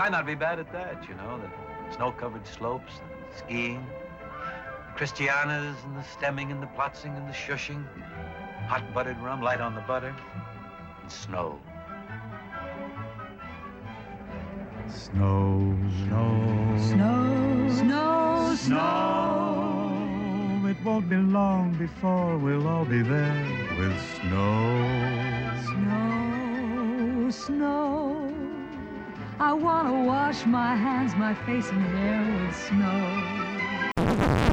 I might not be bad at that, you know, the snow-covered slopes, and skiing, the Christianas and the stemming and the plotzing and the shushing, hot buttered rum, light on the butter, and snow. Snow, snow, Snow, snow, snow. It won't be long before we'll all be there with snow. snow, snow. I want to wash my hands, my face, and hair with snow.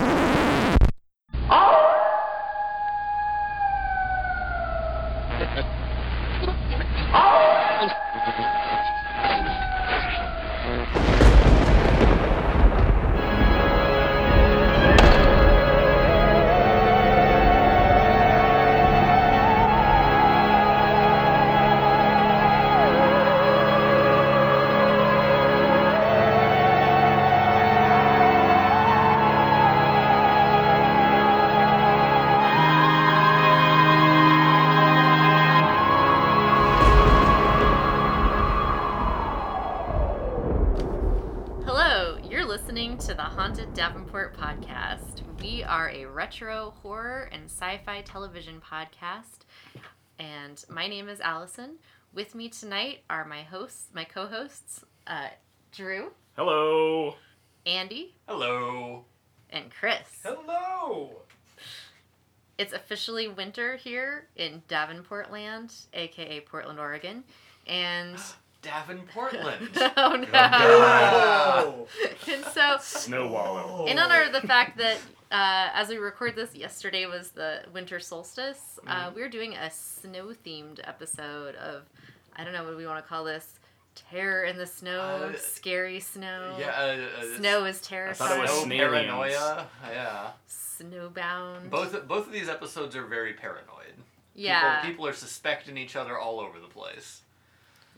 Television podcast. And my name is Allison. With me tonight are my hosts, my co hosts, uh, Drew, Hello. Andy, Hello. and Chris. Hello. It's officially winter here in Davenport land, aka Portland, Oregon. And Davenportland. oh no! Oh. and so Snow wallow. In honor of the fact that uh, as we record this, yesterday was the winter solstice. Uh, we're doing a snow themed episode of, I don't know what we want to call this, terror in the snow, Uh, scary snow. Yeah. Uh, uh, Snow is terror. thought terrifying. it was Snow Snalians. paranoia. Yeah. Snowbound. Both both of these episodes are very paranoid. yeah. People, people are suspecting each other all over the place.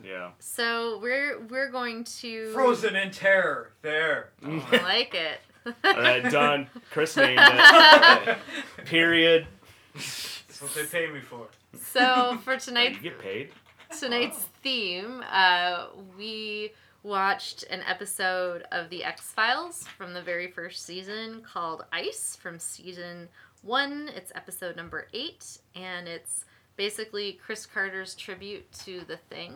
Yeah. So we're we're going to Frozen in terror. There. I like it. All right, done. Chris named it. Period. That's what they pay me for. so for tonight, You tonight's get paid. tonight's theme, uh, we watched an episode of The X Files from the very first season called Ice from season one. It's episode number eight, and it's basically Chris Carter's tribute to The Thing.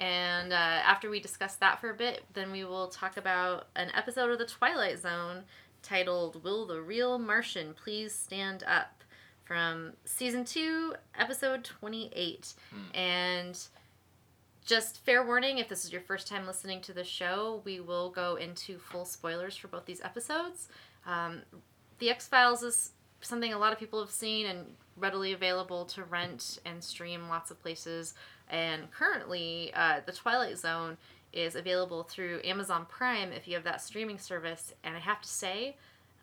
And uh, after we discuss that for a bit, then we will talk about an episode of The Twilight Zone titled Will the Real Martian Please Stand Up? from season 2, episode 28. And just fair warning if this is your first time listening to the show, we will go into full spoilers for both these episodes. Um, the X Files is something a lot of people have seen and readily available to rent and stream lots of places. And currently, uh, The Twilight Zone is available through Amazon Prime if you have that streaming service. And I have to say,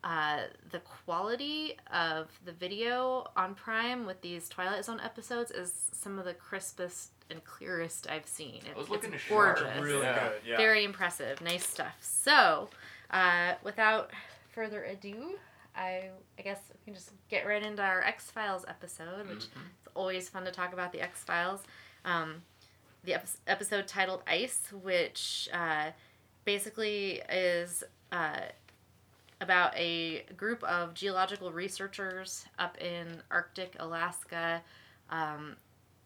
uh, the quality of the video on Prime with these Twilight Zone episodes is some of the crispest and clearest I've seen. It- I was looking it's to sharp. gorgeous. Really Yeah. good. Yeah. Very impressive. Nice stuff. So, uh, without further ado, I I guess we can just get right into our X Files episode, which Mm-hmm. it's always fun to talk about the X Files. Um, the ep- episode titled Ice, which uh, basically is uh, about a group of geological researchers up in Arctic Alaska. Um,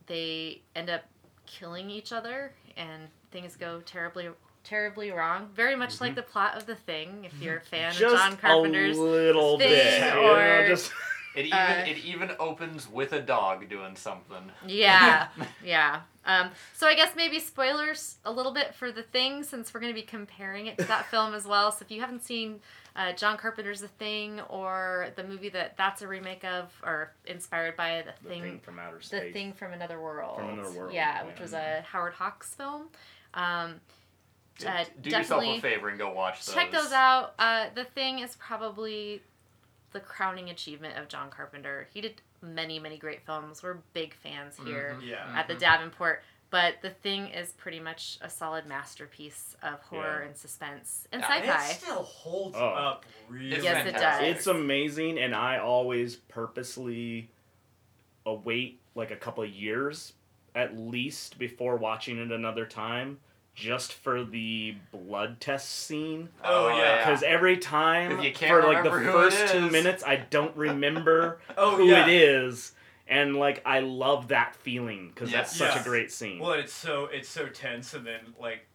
they end up killing each other, and things go terribly, terribly wrong. Very much like the plot of The Thing. If you're a fan of John Carpenter's, a little thing, bit. you know, or- just It even Uh, it even opens with a dog doing something. Yeah, yeah. Um, so I guess maybe spoilers a little bit for the thing, since we're going to be comparing it to that film as well. So if you haven't seen uh, John Carpenter's The Thing or the movie that that's a remake of or inspired by The the Thing, thing from outer Space, The. Thing from Another World. From Another World, Yeah, which was a Howard Hawks film. Um, uh, Do yourself a favor and go watch those. check those out. Uh, the Thing is probably the crowning achievement of John Carpenter. He did many, many great films. We're big fans here Mhm. Yeah. at the Davenport. But The Thing is pretty much a solid masterpiece of horror Yeah. and suspense and Yeah, sci-fi. it still holds Oh. up really It's Yes, it does. It's amazing, and I always purposely await like a couple of years at least before watching it another time just for the blood test scene. Oh, yeah. Because every time you can't for like the remember who it first two minutes, I don't remember Oh, who yeah. it is, and like I love that feeling because that's such Yeah. a great scene. Well, it's so it's so tense, and then like,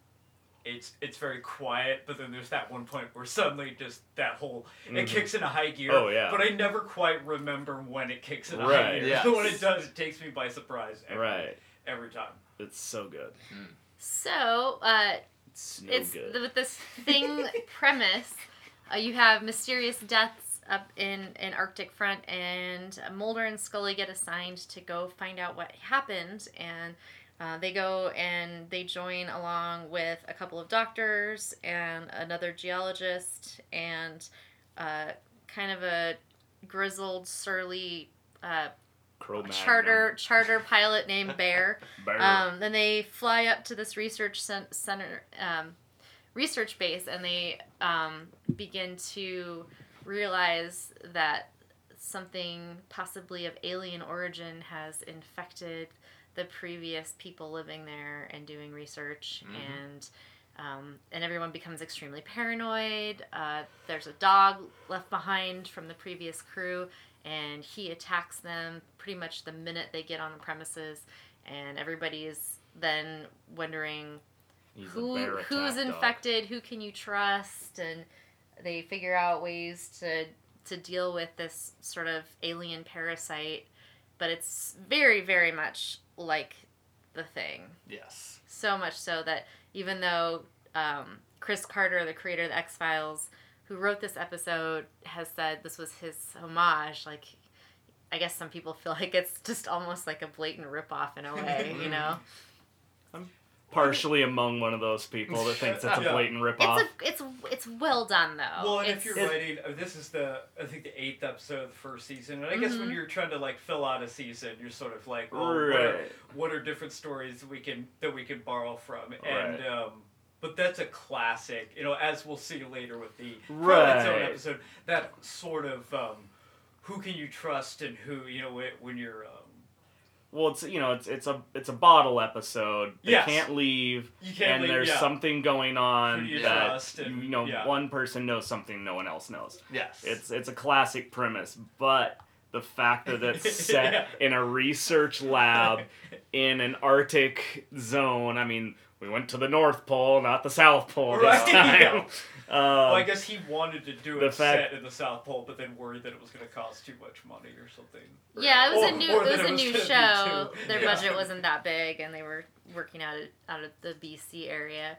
it's it's very quiet. But then there's that one point where suddenly just that whole it Mhm. kicks into high gear. Oh, yeah. But I never quite remember when it kicks into high gear. Yes. So when it does, it takes me by surprise. Every, right, Every time. it's so good. So, uh, It's no it's good. th- with this thing premise. Uh, you have mysterious deaths up in an Arctic front, and Mulder and Scully get assigned to go find out what happened. And uh, they go and they join along with a couple of doctors and another geologist and uh, kind of a grizzled, surly uh. Charter charter pilot named Bear. Bear. Um, then they fly up to this research cen- center, um, research base, and they um, begin to realize that something possibly of alien origin has infected the previous people living there and doing research, Mhm. and um, and everyone becomes extremely paranoid. Uh, there's a dog left behind from the previous crew, and he attacks them pretty much the minute they get on the premises and everybody is then wondering He's who who's attack dog. infected, who can you trust, and they figure out ways to to deal with this sort of alien parasite. But it's very very much like the thing. Yes. So much so that even though um, Chris Carter, the creator of the X Files, who wrote this episode, has said this was his homage, like I guess some people feel like it's just almost like a blatant ripoff in a way, you know. I'm partially among one of those people that thinks it's a blatant ripoff. It's a, it's it's well done though. Well, and it's, if you're writing, uh, this is the I think the eighth episode of the first season, and I guess when Mhm. you're trying to like fill out a season, you're sort of like, well, what, are, right. what are different stories that we can that we can borrow from, and Right. um, but that's a classic, you know, as we'll see later with the Right. Twilight Zone episode, that sort of um, who can you trust and who you know when- when you're. Um, Well, it's you know it's it's a it's a bottle episode. They Yes. can't leave, you can't and leave, there's yeah. something going on you that and- you know yeah. one person knows something no one else knows. Yes. It's it's a classic premise, but the fact that it's set Yeah. in a research lab in an Arctic zone. I mean, we went to the North Pole, not the South Pole Right, this time. yeah. Um, well, I guess he wanted to do the it fact- set in the South Pole, but then worried that it was going to cost too much money or something. yeah, it was Or- a new it was a it was new gonna show. Their yeah. budget wasn't that big, and they were working out of out of the BC area.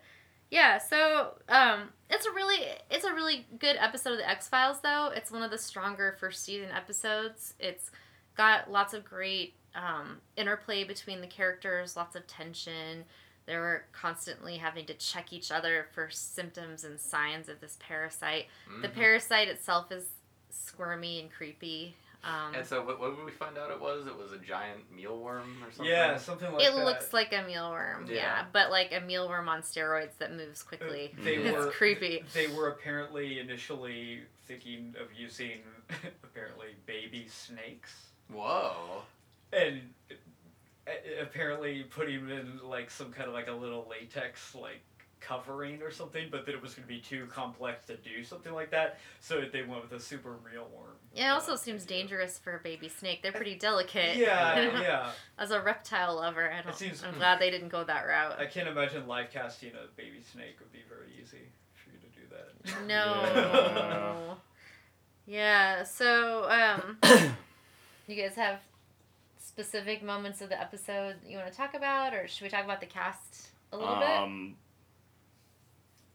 Yeah, so um, it's a really it's a really good episode of the X Files. Though it's one of the stronger first season episodes. It's got lots of great um, interplay between the characters, lots of tension. They were constantly having to check each other for symptoms and signs of this parasite. The Mhm. parasite itself is squirmy and creepy. Um, And so, what, what did we find out it was? It was a giant mealworm or something? Yeah, something like it that. looks like a mealworm, yeah. Yeah. but like a mealworm on steroids that moves quickly. They Mhm. were creepy. They were apparently initially thinking of using apparently baby snakes, Whoa. and uh, apparently putting them in like some kind of like a little latex like covering or something, but that it was going to be too complex to do something like that, so they went with a super mealworm. It also uh, seems idea. dangerous for a baby snake. They're pretty delicate. Yeah, yeah. As a reptile lover, I don't, seems- I'm glad they didn't go that route. I can't imagine live casting a baby snake would be very easy for you to do that. No. Yeah. So, um, you guys have specific moments of the episode you want to talk about, or should we talk about the cast a little bit? um,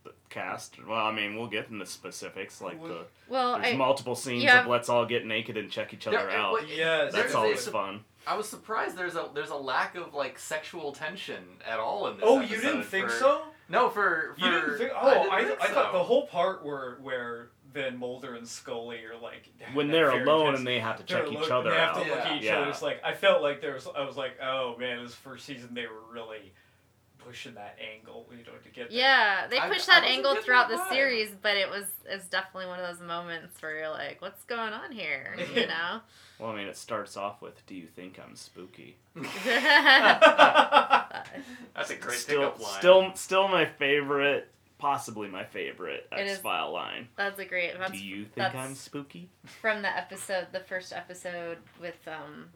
the cast. Well, I mean, we'll get into the specifics. Like the Well, there's I, multiple scenes yeah. of let's all get naked and check each other There- out. wait, Yes, That's always a- fun. I was surprised there's a there's a lack of like sexual tension at all in this. Oh, you didn't episode think for- so? No, for, for You didn't think? I, Oh, didn't I, think I, thought the whole part where where then Mulder and Scully are like When they're alone intense- and they have to they're check each alone- other they have out. to look at Yeah. each Yeah. other. It's like I felt like there was. I was like, oh man, this first season they were really pushing that angle, you know, to get. there. yeah, they I- pushed I that wasn't angle throughout the series, but it was it's definitely one of those moments where you're like, "What's going on here?" You know. Well, I mean, it starts off with "Do you think I'm spooky?" That's a great still, line. still, still my favorite, possibly my favorite It is- X File line. That's a great. That's Do you think that's- I'm spooky? from the episode, the first episode with um,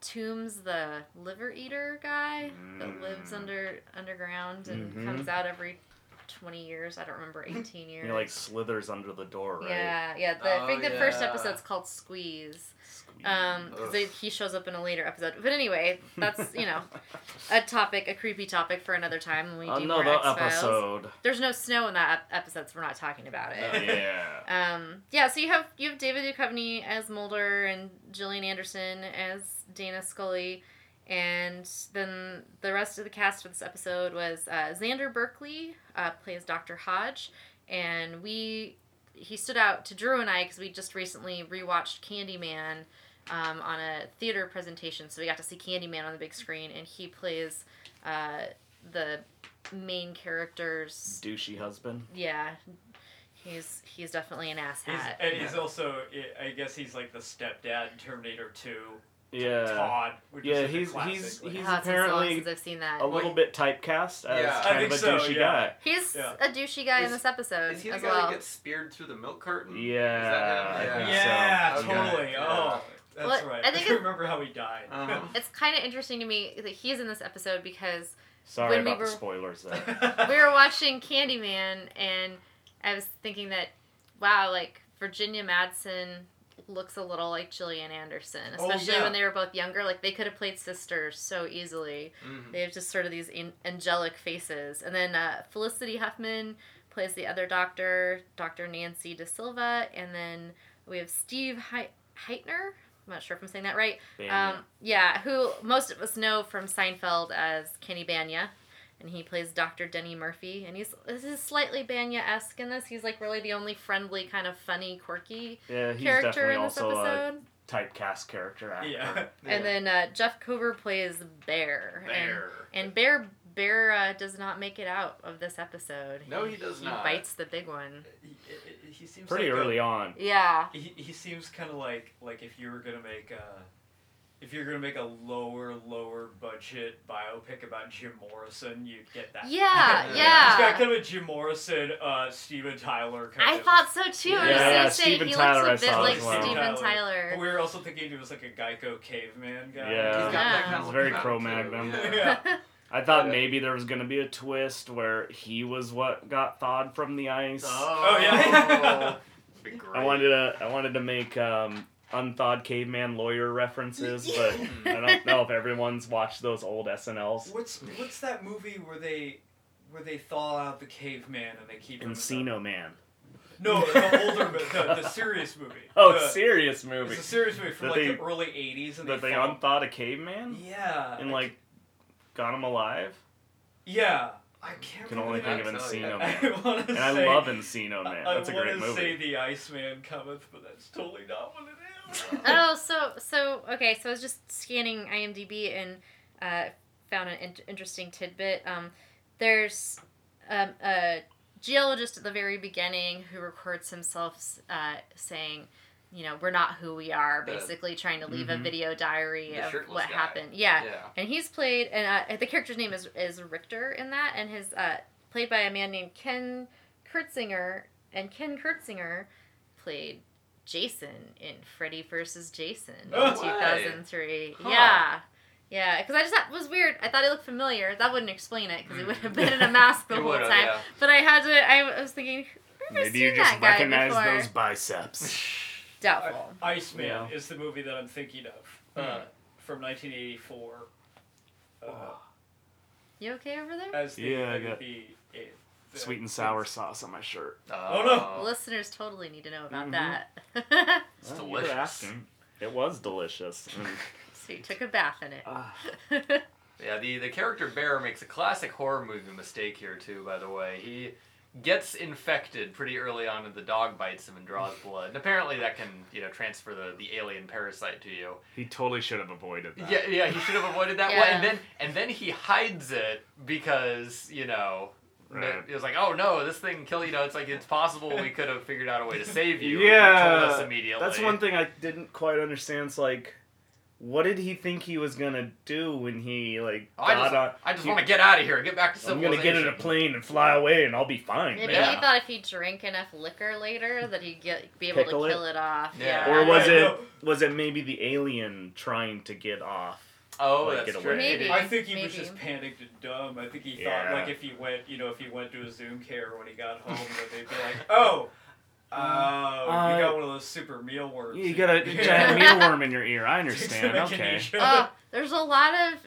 Tooms, the liver eater guy that lives Mm. under underground and Mhm. comes out every twenty years. I don't remember eighteen years. He like slithers under the door, right? Yeah, yeah. The, I Oh, think the first yeah. episode's called Squeeze. Um, because he shows up in a later episode. But anyway, that's you know, a topic, a creepy topic for another time when we do more Another X-Files. episode. There's no snow in that ep- episode, so we're not talking about it. Oh, yeah. Um, yeah, so you have you have David Duchovny as Mulder and Gillian Anderson as Dana Scully, and then the rest of the cast for this episode was uh, Xander Berkeley uh, plays Dr. Hodge, and we he stood out to Drew and I because we just recently rewatched Candyman um, on a theater presentation, so we got to see Candyman on the big screen, and he plays uh, the main character's Douchey husband. yeah. He's he's definitely an He's, asshat. and he's also, I guess he's like the stepdad in Terminator 2. Yeah. Todd. Which Yeah, is like a he's- he's- like- he's- Oh, it's so apparently I've seen that. A little bit typecast as Yeah. Kind of a so, douchey yeah. guy. He's Yeah. a douchey guy in this episode Is he the as guy well. that gets speared through the milk carton? Yeah, Is that him? I think yeah, so. totally. Okay. Oh, that's Well, right. I I, think can it- remember how he died. Uh-huh. It's kind of interesting to me that he's in this episode because Sorry When we about the were- spoilers there. we were watching Candyman and I was thinking that, wow, like Virginia Madsen looks a little like Gillian Anderson, Oh, especially yeah. when they were both younger. Like they could have played sisters so easily. Mhm. They have just sort of these an- angelic faces. And then uh, Felicity Huffman plays the other doctor, Dr. Nancy Da Silva. And then we have Steve Hei- Hytner. I'm not sure if I'm saying that right. Um, yeah, who most of us know from Seinfeld as Kenny Bania. And he plays Dr. Denny Murphy. And he's this is slightly Bania esque in this. He's like really the only friendly, kind of funny, quirky yeah, he's character definitely in this also a episode. typecast character actor. yeah. And then uh, Jeff Kober plays Bear. And Bear. and Bear Bear uh, does not make it out of this episode. No, he does not. he not. bites the big one. He, he- he seems Pretty like a- early on. Yeah. he, he seems kind of like like if you were gonna make a if you're gonna make a lower lower budget biopic about Jim Morrison, you'd get that. Yeah, Yeah. yeah. He's got kind of a Jim Morrison, uh, Steven Tyler kind I of. I thought so too. I was Yeah, gonna say Steven he Tyler looks a I bit saw like as well. Steven But Tyler. we were also thinking he was like a Geico caveman guy. Yeah. He's got that Yeah. kind of It's very about him, Cro-Magnon. Yeah. I thought Yeah. maybe there was gonna be a twist where he was what got thawed from the ice. Oh, yeah. Be great. I wanted to I wanted to make um, unthawed caveman lawyer references, but I don't know if everyone's watched those old SNLs. What's what's that movie where they where they thaw out the caveman and they keep him in the- Encino Man. No, the older the, the serious movie. Oh, the, serious movie. It's a serious movie from That like they- the early '80s, and That they they fall- unthawed a caveman Yeah. and like got him alive. Yeah, I can't. Can only think of That's- Encino yeah. Man. I want to And I love Encino Man. I That's a great wanna say movie. the Iceman cometh, but that's totally not what it is. oh, so so okay. So I was just scanning IMDb and uh, found an in- interesting tidbit. Um, there's um, a geologist at the very beginning who records himself uh, saying, you know, we're not who we are. The- Basically, trying to leave a Mhm. video diary The of what guy. happened. Yeah. Yeah. and he's played, and uh, the character's name is is Richter in that, and his uh, played by a man named Ken Kirzinger, and Ken Kirzinger played Jason in Freddy vs. Jason in No way. 2003. Huh. Yeah. Yeah, because I just thought it was weird. I thought he looked familiar. That wouldn't explain it because he would have been in a mask the whole time. yeah. But I had to. I was thinking, Maybe you just that recognize those biceps. Doubtful. I- Iceman Yeah. is the movie that I'm thinking of uh, from 1984. Uh, You okay over there? as the, Yeah, I got the, uh, the- Sweet and sour sauce on my shirt. Oh, no. Listeners totally need to know about Mhm. that. It's Well, you were delicious. asking. It was delicious. Mm. so you took a bath in it. Ah. Yeah, the, the character Bear makes a classic horror movie mistake here too. By the way, he gets infected pretty early on, and the dog bites him and draws blood. And apparently, that can you know transfer the, the alien parasite to you. he totally should have avoided that. Yeah, yeah, he should have avoided that one. And then and then he hides it because you know. Right. It was like, oh no, this thing kill you know. It's like it's possible we could have figured out a way to save you. if you Yeah, told us immediately. That's one thing I didn't quite understand. It's like, what did he think he was gonna do when he like Oh, I just, on? I just want to get out of here. Get back to civilization. I'm gonna get in a plane and fly away, and I'll be fine. Maybe man. Yeah. he thought if he drank enough liquor later that he'd get be able Pickle to kill it off. Yeah. Or was it was it maybe the alien trying to get off? Oh, Like, that's get true. Maybe. I think he was just panicked and dumb. I think he Yeah. thought like if he went, you know, if he went to a Zoom care when he got home, that they'd be like, "Oh, uh, Uh, you got one of those super mealworms. You got a giant mealworm in your ear. I understand. Okay. Echinacea. Oh, there's a lot of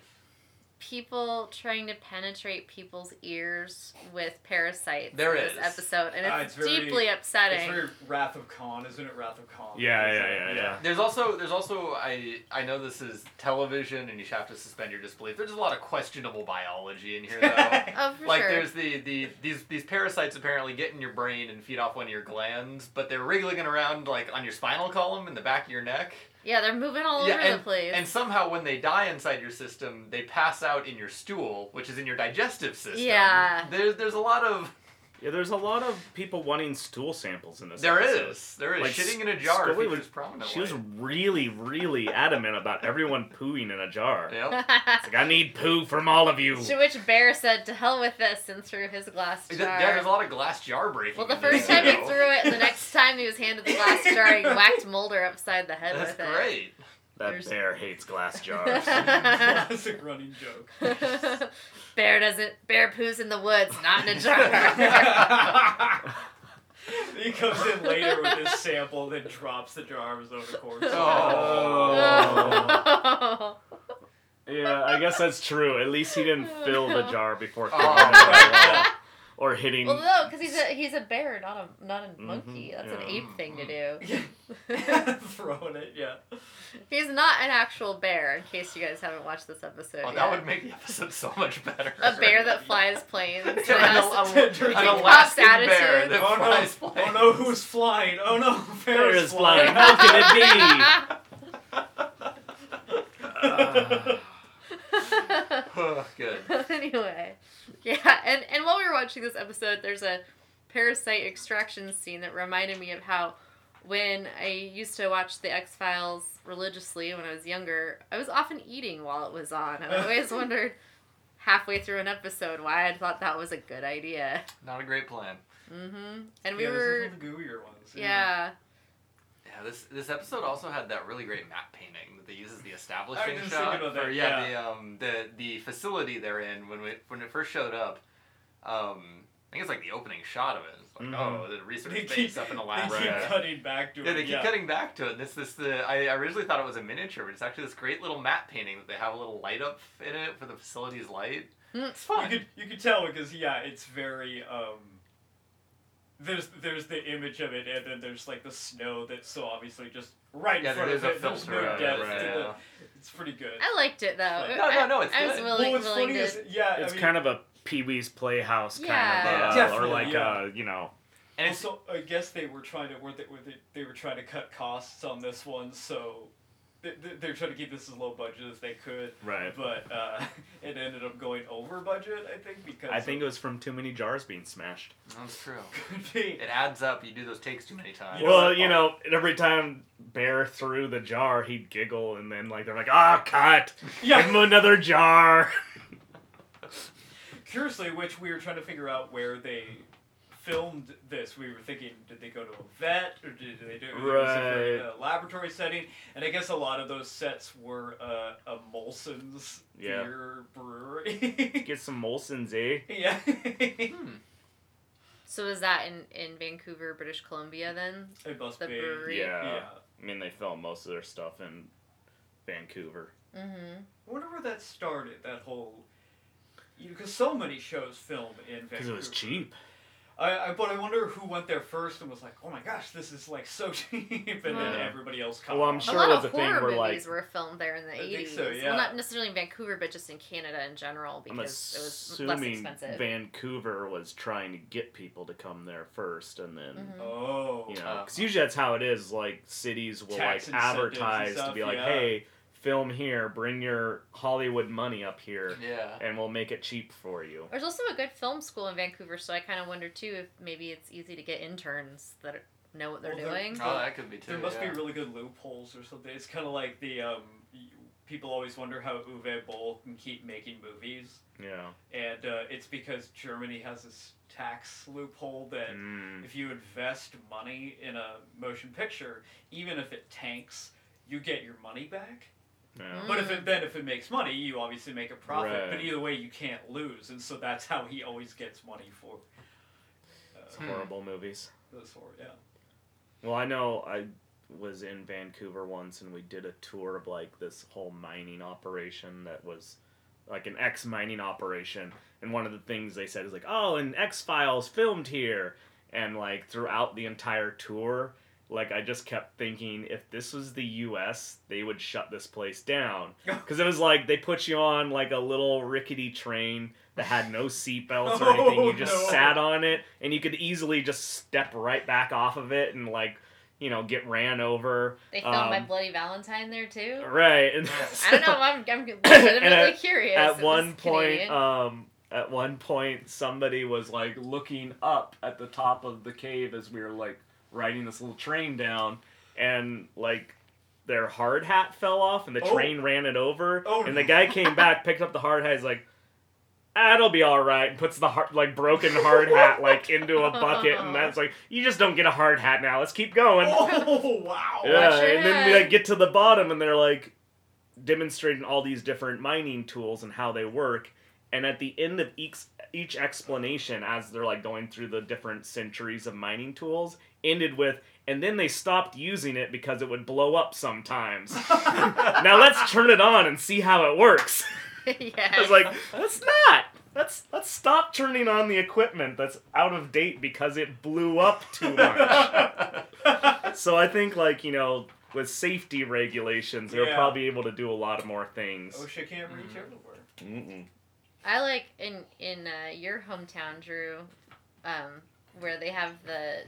people trying to penetrate people's ears with parasites There in this episode, and Ah, it's, it's very- deeply upsetting. It's very Wrath of Khan, isn't it? Wrath of Khan. Yeah, Is yeah, yeah, yeah. There's also there's also I I know this is television and you have to suspend your disbelief. There's a lot of questionable biology in here though. oh, for like sure. there's the, the these these parasites apparently get in your brain and feed off one of your glands, but they're wriggling around like on your spinal column in the back of your neck. Yeah, they're moving all Yeah, over and- the place. And somehow when they die inside your system, they pass out in your stool, which is in your digestive system. Yeah. There's there's a lot of Yeah, there's a lot of people wanting stool samples in this. there episode. is there is Like, shitting in a jar Scully features was- prominently. She was really, really adamant about everyone pooing in a jar. Yep. It's like I need poo from all of you. to which Bear said, "To hell with this," and threw his glass jar. Yeah, there's a lot of glass jar breaking. well, the first time he threw it, and the next time he was handed the glass jar, he whacked Mulder upside the head That's with it. That's great. That There's- bear hates glass jars. Classic running joke. Bear doesn't. Bear poos in the woods, not in a jar. he comes in later with his sample, then drops the jar of his own accord. Oh. yeah, I guess that's true. At least he didn't fill the jar before Oh. Throwing it at the wall. or hitting. well, no, because he's a he's a bear, not a not a Mhm, monkey. That's an ape thing to do. Throwing it, yeah. He's not an actual bear. In case you guys haven't watched this episode Oh, yet. that would make the episode so much better. a bear that flies planes. Yeah, has an, an, an Alaskan bear that Oh flies no! planes. Oh no! Who's flying? Oh no! Bear Bear's is flying. How can it be? Oh, good. anyway, yeah, and and while we were watching this episode, there's a parasite extraction scene that reminded me of how when I used to watch the X Files religiously when I was younger, I was often eating while it was on. I always wondered halfway through an episode why I thought that was a good idea. Not a great plan. Mm-hmm. And we yeah, were, This is one of the gooier ones. yeah. Yeah, this this episode also had that really great map painting that they use as the establishing was shot thinking about for that, yeah, yeah. the um the the facility they're in when we when it first showed up. Um, I think it's like the opening shot of it. It's like Mhm. oh the research They base keep, up in the lab. they Alaska. keep cutting back to Yeah, it. they keep yeah. cutting back to it. And This this the I, I originally thought it was a miniature, but it's actually this great little map painting that they have a little light up in it for the facility's light. Hmm. It's fun. You could you could tell because yeah, it's very um. There's there's the image of it, and then there's like the snow that's so obviously just right in front of a it. There's no of it, depth right, yeah. It's pretty good. I liked it though. No, no, no, it's I, I was good. willing, well, what's willing funny to. is yeah, It's I mean, kind of a Pee Wee's Playhouse Yeah. kind of, uh, or like yeah. uh, you know, and it's also, I guess they were trying to were they, were they, they were trying to cut costs on this one, so they, they- they're trying to keep this as low budget as they could. right. But uh, it ended up going over budget, I think, because I think it was from too many jars being smashed. that's true. could be. It adds up. You do those takes too many times. Well, what? you know, every time Bear threw the jar, he'd giggle, and then like they're like, "Ah, cut! Give him another jar." Curiously, which we were trying to figure out where they filmed this. We were thinking, did they go to a vet or did they do was it Right. a laboratory setting? And I guess a lot of those sets were uh, a Molson's Yeah. beer brewery. Get some Molson's, eh? yeah. Hmm. So is that in in Vancouver, British Columbia then? it must The be. brewery. Yeah. Yeah. I mean, they film most of their stuff in Vancouver. Mm-hmm. I wonder where that started. That whole. Because so many shows film in Vancouver. Because it was cheap. I, I, but I wonder who went there first and was like, "Oh my gosh, this is like so cheap," and then everybody else. caught Well, I'm sure a lot it was of a thing horror where, like- movies were filmed there in the I think eighties. so, yeah. Well, not necessarily in Vancouver, but just in Canada in general I'm because it was less assuming expensive. Vancouver was trying to get people to come there first, and then Mhm. Oh. you know, because usually that's how it is. Like cities will Tax like incentives and advertise to be like, yeah. "Hey, film here, bring your Hollywood money up here, Yeah. and we'll make it cheap for you." There's also a good film school in Vancouver, so I kind of wonder too if maybe it's easy to get interns that know what they're Well, there- doing. Oh, that could be too. There must yeah. be really good loopholes or something. It's kind of like the um, people always wonder how Uwe Boll can keep making movies, Yeah. and uh, it's because Germany has this tax loophole that Mm. if you invest money in a motion picture, even if it tanks, you get your money back. Yeah. But if it then if it makes money, you obviously make a profit. But either way, you can't lose, and so that's how he always gets money for. It's Uh, horrible movies. those four, yeah. Well, I know I was in Vancouver once and we did a tour of like this whole mining operation that was like an X mining operation. And one of the things they said is like, oh, and X Files filmed here. And like throughout the entire tour, like I just kept thinking if this was the US, they would shut this place down. Because it was like they put you on like a little rickety train that had no seatbelts or anything. You Oh, just no. sat on it and you could easily just step right back off of it and like, you know, get ran over. They filmed my Um, Bloody Valentine there too. Right. And I don't know. I'm, I'm legitimately at- curious. at one point um at one point somebody was like looking up at the top of the cave as we were like riding this little train down and like their hard hat fell off and the Oh. train ran it over Oh, and the guy came back picked up the hard hat he's like "Ah, it'll be all right and puts the hard, like broken hard hat like into a bucket and that's like you just don't get a hard hat now let's keep going Oh wow! yeah, Watch your and then we like get to the bottom and they're like demonstrating all these different mining tools and how they work. And at the end of each each explanation, as they're like going through the different centuries of mining tools, ended with, and then they stopped using it because it would blow up sometimes. now let's turn it on and see how it works. yeah. I was like, let's not. Let's let's stop turning on the equipment that's out of date because it blew up too much. So I think like you know with safety regulations, they're Yeah. probably able to do a lot more things. OSHA can't reach Mhm. everywhere. Mm-mm. I like in in uh, your hometown, Drew, um, where they have the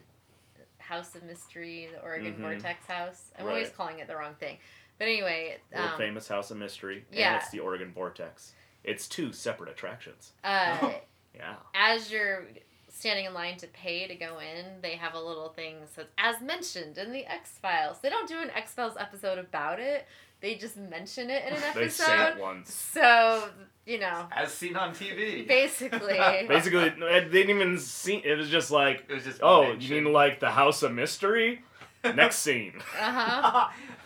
House of Mystery, the Oregon Mhm. Vortex House. I'm always calling it the wrong thing, but anyway, World um, famous House of Mystery, yeah. and it's the Oregon Vortex. It's two separate attractions. uh, Yeah. as you're standing in line to pay to go in, they have a little thing that says, as mentioned in the X Files. They don't do an X Files episode about it. They just mention it in an episode. They say it once. So you know, As seen on TV. basically. Basically, they didn't even see. It was just like, It was just oh, mentioned. you mean like the House of Mystery? Next scene. Uh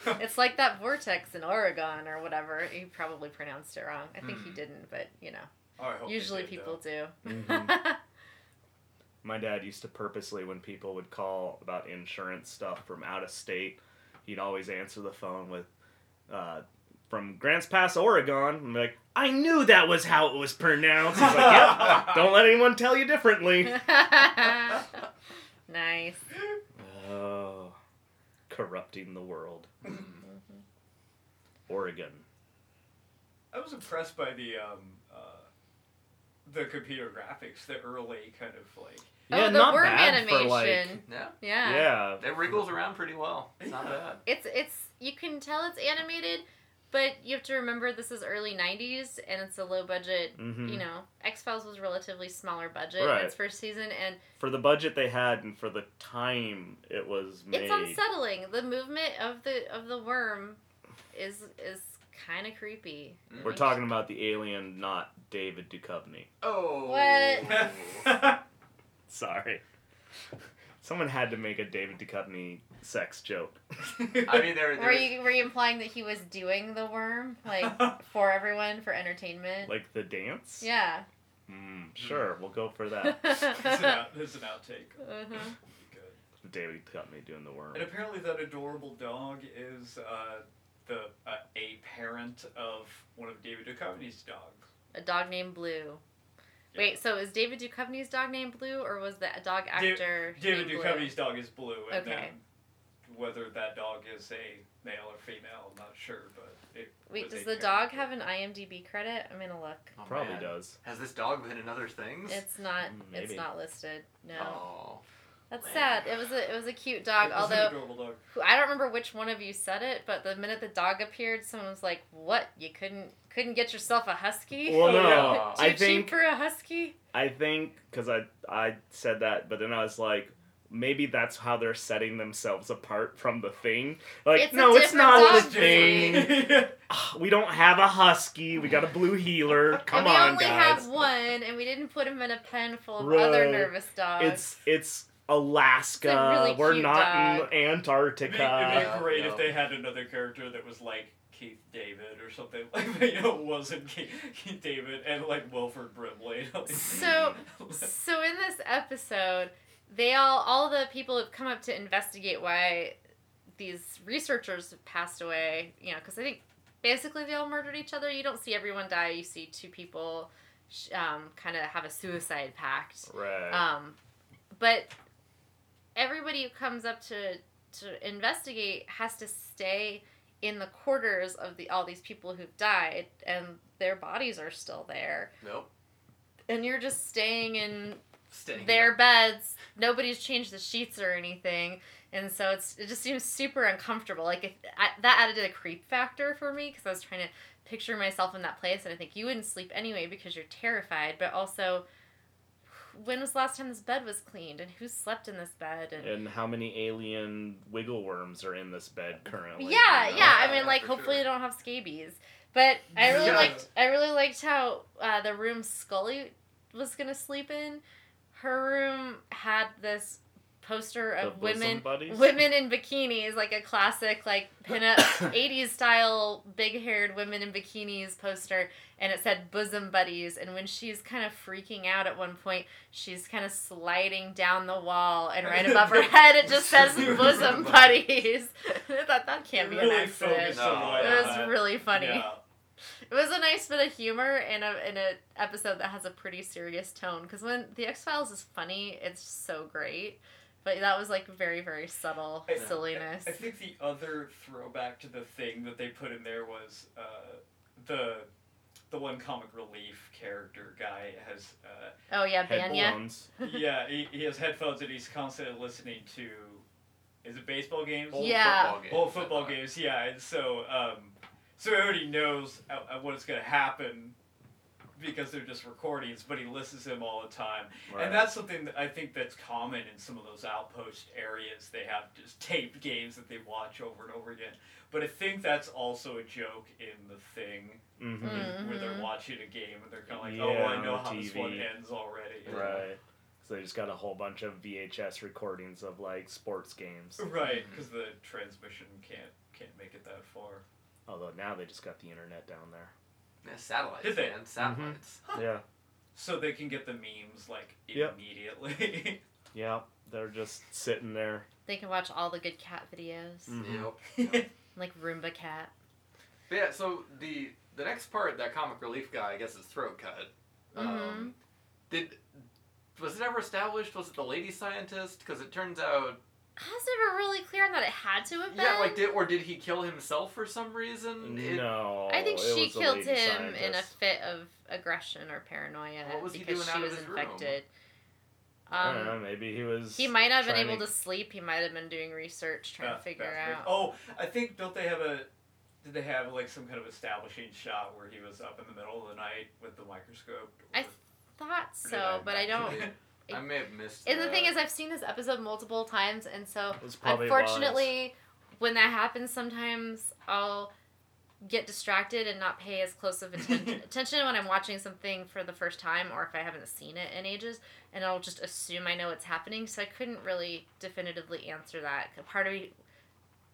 huh. It's like that vortex in Oregon or whatever. He probably pronounced it wrong. I think he Mhm. didn't, but you know, Oh, I hope they usually did, people though. do. Mhm. My dad used to purposely, when people would call about insurance stuff from out of state, he'd always answer the phone with, uh, from Grants Pass, Oregon. I'm like, I knew that was how it was pronounced. He's like, yep, don't let anyone tell you differently. nice. Oh, corrupting the world. Oregon. I was impressed by the um, uh, the computer graphics, the early kind of like. Yeah, oh, the not worm bad for animation. like. Yeah. yeah. Yeah. It wriggles around pretty well. It's not bad. It's it's you can tell it's animated, but you have to remember this is early '90s and it's a low budget. Mhm. You know, X Files was relatively smaller budget Right. in its first season, and For the budget they had and for the time it was made. it's unsettling. The movement of the of the worm is is kind of creepy. Mm. We're talking about the alien, not David Duchovny. Oh. What? Sorry. Someone had to make a David Duchovny sex joke. I mean, there. Were you were you implying that he was doing the worm like for everyone for entertainment? Like the dance? yeah. Mm, sure, we'll go for that. It's an, out, it's an outtake. Uh-huh. Good. David Duchovny doing the worm. And apparently, that adorable dog is uh, the uh, a parent of one of David Duchovny's dogs. A dog named Blue. Wait, so is David Duchovny's dog named Blue, or was the dog Da- actor David named Duchovny's dog is blue, and Okay. then whether that dog is a male or female, I'm not sure, but it. Wait, was does a the parent dog have an IMDb credit? I'm gonna look. Oh, Probably man. does. Has this dog been in other things? It's not. Mm, It's not listed. No, Oh. that's man. sad. It was a. It was a cute dog. It was Although adorable dog. who- I don't remember which one of you said it, but the minute the dog appeared, someone was like, "What? You couldn't couldn't get yourself a husky? Well, no. Too I cheap think for a husky." I think because I I said that, but then I was like, maybe that's how they're setting themselves apart from the thing. Like, It's no, it's not the thing. Ah, we don't have a husky. We got a blue heeler. Come and we on, only guys. have one, and we didn't put him in a pen full of other nervous dogs. It's it's Alaska. Really We're not dog. in It'd Antarctica. be, it'd be great yeah. if they had another character that was like Keith David or something. Like, you know, wasn't Keith, Keith David and like Wilford Brimley. So- so in this episode, they all all the people have come up to investigate why these researchers have passed away. You know, because I think basically they all murdered each other. You don't see everyone die. You see two people um, kind of have a suicide pact. Right. Um, but everybody who comes up to to investigate has to stay in the quarters of the all these people who've died, and their bodies are still there, Nope. and you're just staying in Staying their beds. Nobody's changed the sheets or anything, and so it's it just seems super uncomfortable. Like if I, that added to the creep factor for me because I was trying to picture myself in that place, and I think you wouldn't sleep anyway because you're terrified. But also, when was the last time this bed was cleaned, and who slept in this bed? And, and how many alien wiggle worms are in this bed currently? yeah, you know? yeah. I mean, yeah, like hopefully sure. they don't have scabies. But I really Yeah. liked I really liked how uh, the room Scully was gonna sleep in. Her room had this poster of bosom women buddies? women in bikinis, like a classic like pinup '80s style big haired women in bikinis poster, and it said bosom buddies. And when she's kind of freaking out at one point, she's kind of sliding down the wall, and right above her head it just says bosom buddies. I thought that can't be an really accident. No. on It that. was really funny. Yeah. It was a nice bit of humor in a in an episode that has a pretty serious tone. Because when the X Files is funny, it's so great. But that was like very very subtle I- silliness. I think the other throwback to the thing that they put in there was uh, the the one comic relief character guy has uh, oh yeah, Bania. Headphones. yeah he, he has headphones and he's constantly listening to is it baseball games Old Yeah. football games. old football games yeah and so um, so he already knows uh, uh, what's going to happen because they're just recordings but he listens to them all the time Right. and that's something that I think that's common in some of those outpost areas. They have just taped games that they watch over and over again. But I think that's also a joke in the thing hmm Mm. where they're watching a game and they're kind of like, Yeah, "Oh, I know the how this TV. one ends already." Right. So they just got a whole bunch of VHS recordings of like sports games. Right, because the transmission can't can't make it that far. Although now they just got the internet down there. Yeah, satellites, Did they? man. Satellites. Yeah. So they can get the memes like Yep. immediately. Yeah. They're just sitting there. They can watch all the good cat videos, Mhm. Yep. like Roomba Cat. But yeah, so the the next part, that comic relief guy gets his throat cut. Mm-hmm. Um, did was it ever established? Was it the lady scientist? Because it turns out, I was never really clear on that. It had to have been. yeah, like did or did he kill himself for some reason? It- No. I think she killed lady him in a fit of aggression or paranoia What was he because doing she out of was his room? infected. I Um, don't know. Maybe he was. He might not have been able to- to sleep. He might have been doing research, trying Uh, to figure out. weird. Oh, I think don't they have a? Did they have like some kind of establishing shot where he was up in the middle of the night with the microscope? I Thought Or did so, but I don't. I may have missed. And the thing is, I've seen this episode multiple times, and so It was unfortunately, when that happens, sometimes I'll get distracted and not pay as close of atten- attention when I'm watching something for the first time, or if I haven't seen it in ages, and I'll just assume I know what's happening. So I couldn't really definitively answer that. Part of me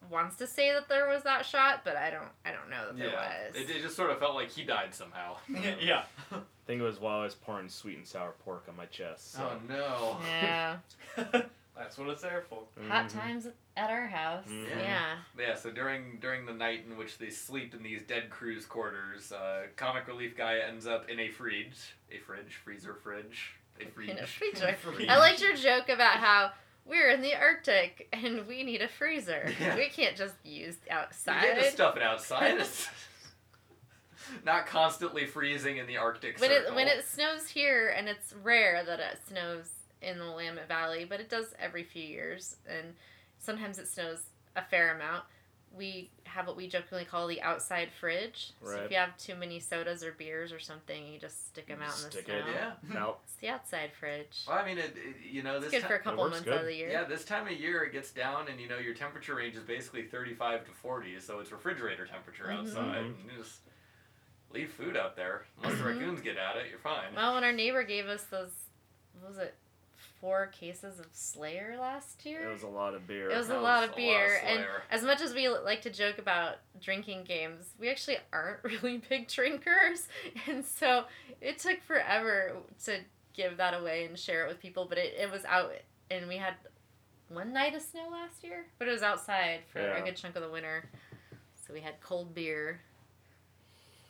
wants to say that there was that shot, but I don't. I don't know that there yeah, was. it, it just sort of felt like he died somehow. yeah. I think it was while I was pouring sweet and sour pork on my chest. So. Oh no. yeah, That's what it's there for. hot Mhm. times at our house. Mhm. Yeah. Yeah, so during during the night in which they sleep in these dead crew's quarters, uh, comic relief guy ends up in a fridge, a fridge, freezer, fridge, a fridge. In a freezer. Fridge. I liked your joke about how we're in the Arctic and we need a freezer. Yeah. We can't just use outside. You outside. get to stuff it outside. It's not constantly freezing in the Arctic when it when it snows here, and it's rare that it snows in the Willamette Valley, but it does every few years, and sometimes it snows a fair amount. we have what we jokingly call the outside fridge. Right. So if you have too many sodas or beers or something, you just stick them out in the Stick snow. it Yeah. out. It's the outside fridge. Well, I mean, it, it- you know, It's this good ti- for a couple works months good. out of the year. Yeah, this time of year it gets down, and you know your temperature range is basically 35 to 40, so it's refrigerator temperature Mhm. outside. Mhm. And you just leave food out there. Unless the Mhm. raccoons get at it, you're fine. Well, when our neighbor gave us those, what was it, four cases of Slayer last year? It was a lot of beer. It was That a lot of a lot of beer, and as much as we like to joke about drinking games, we actually aren't really big drinkers, and so it took forever to give that away and share it with people. But it, it was out, and we had one night of snow last year, but it was outside for Yeah. a good chunk of the winter, so we had cold beer.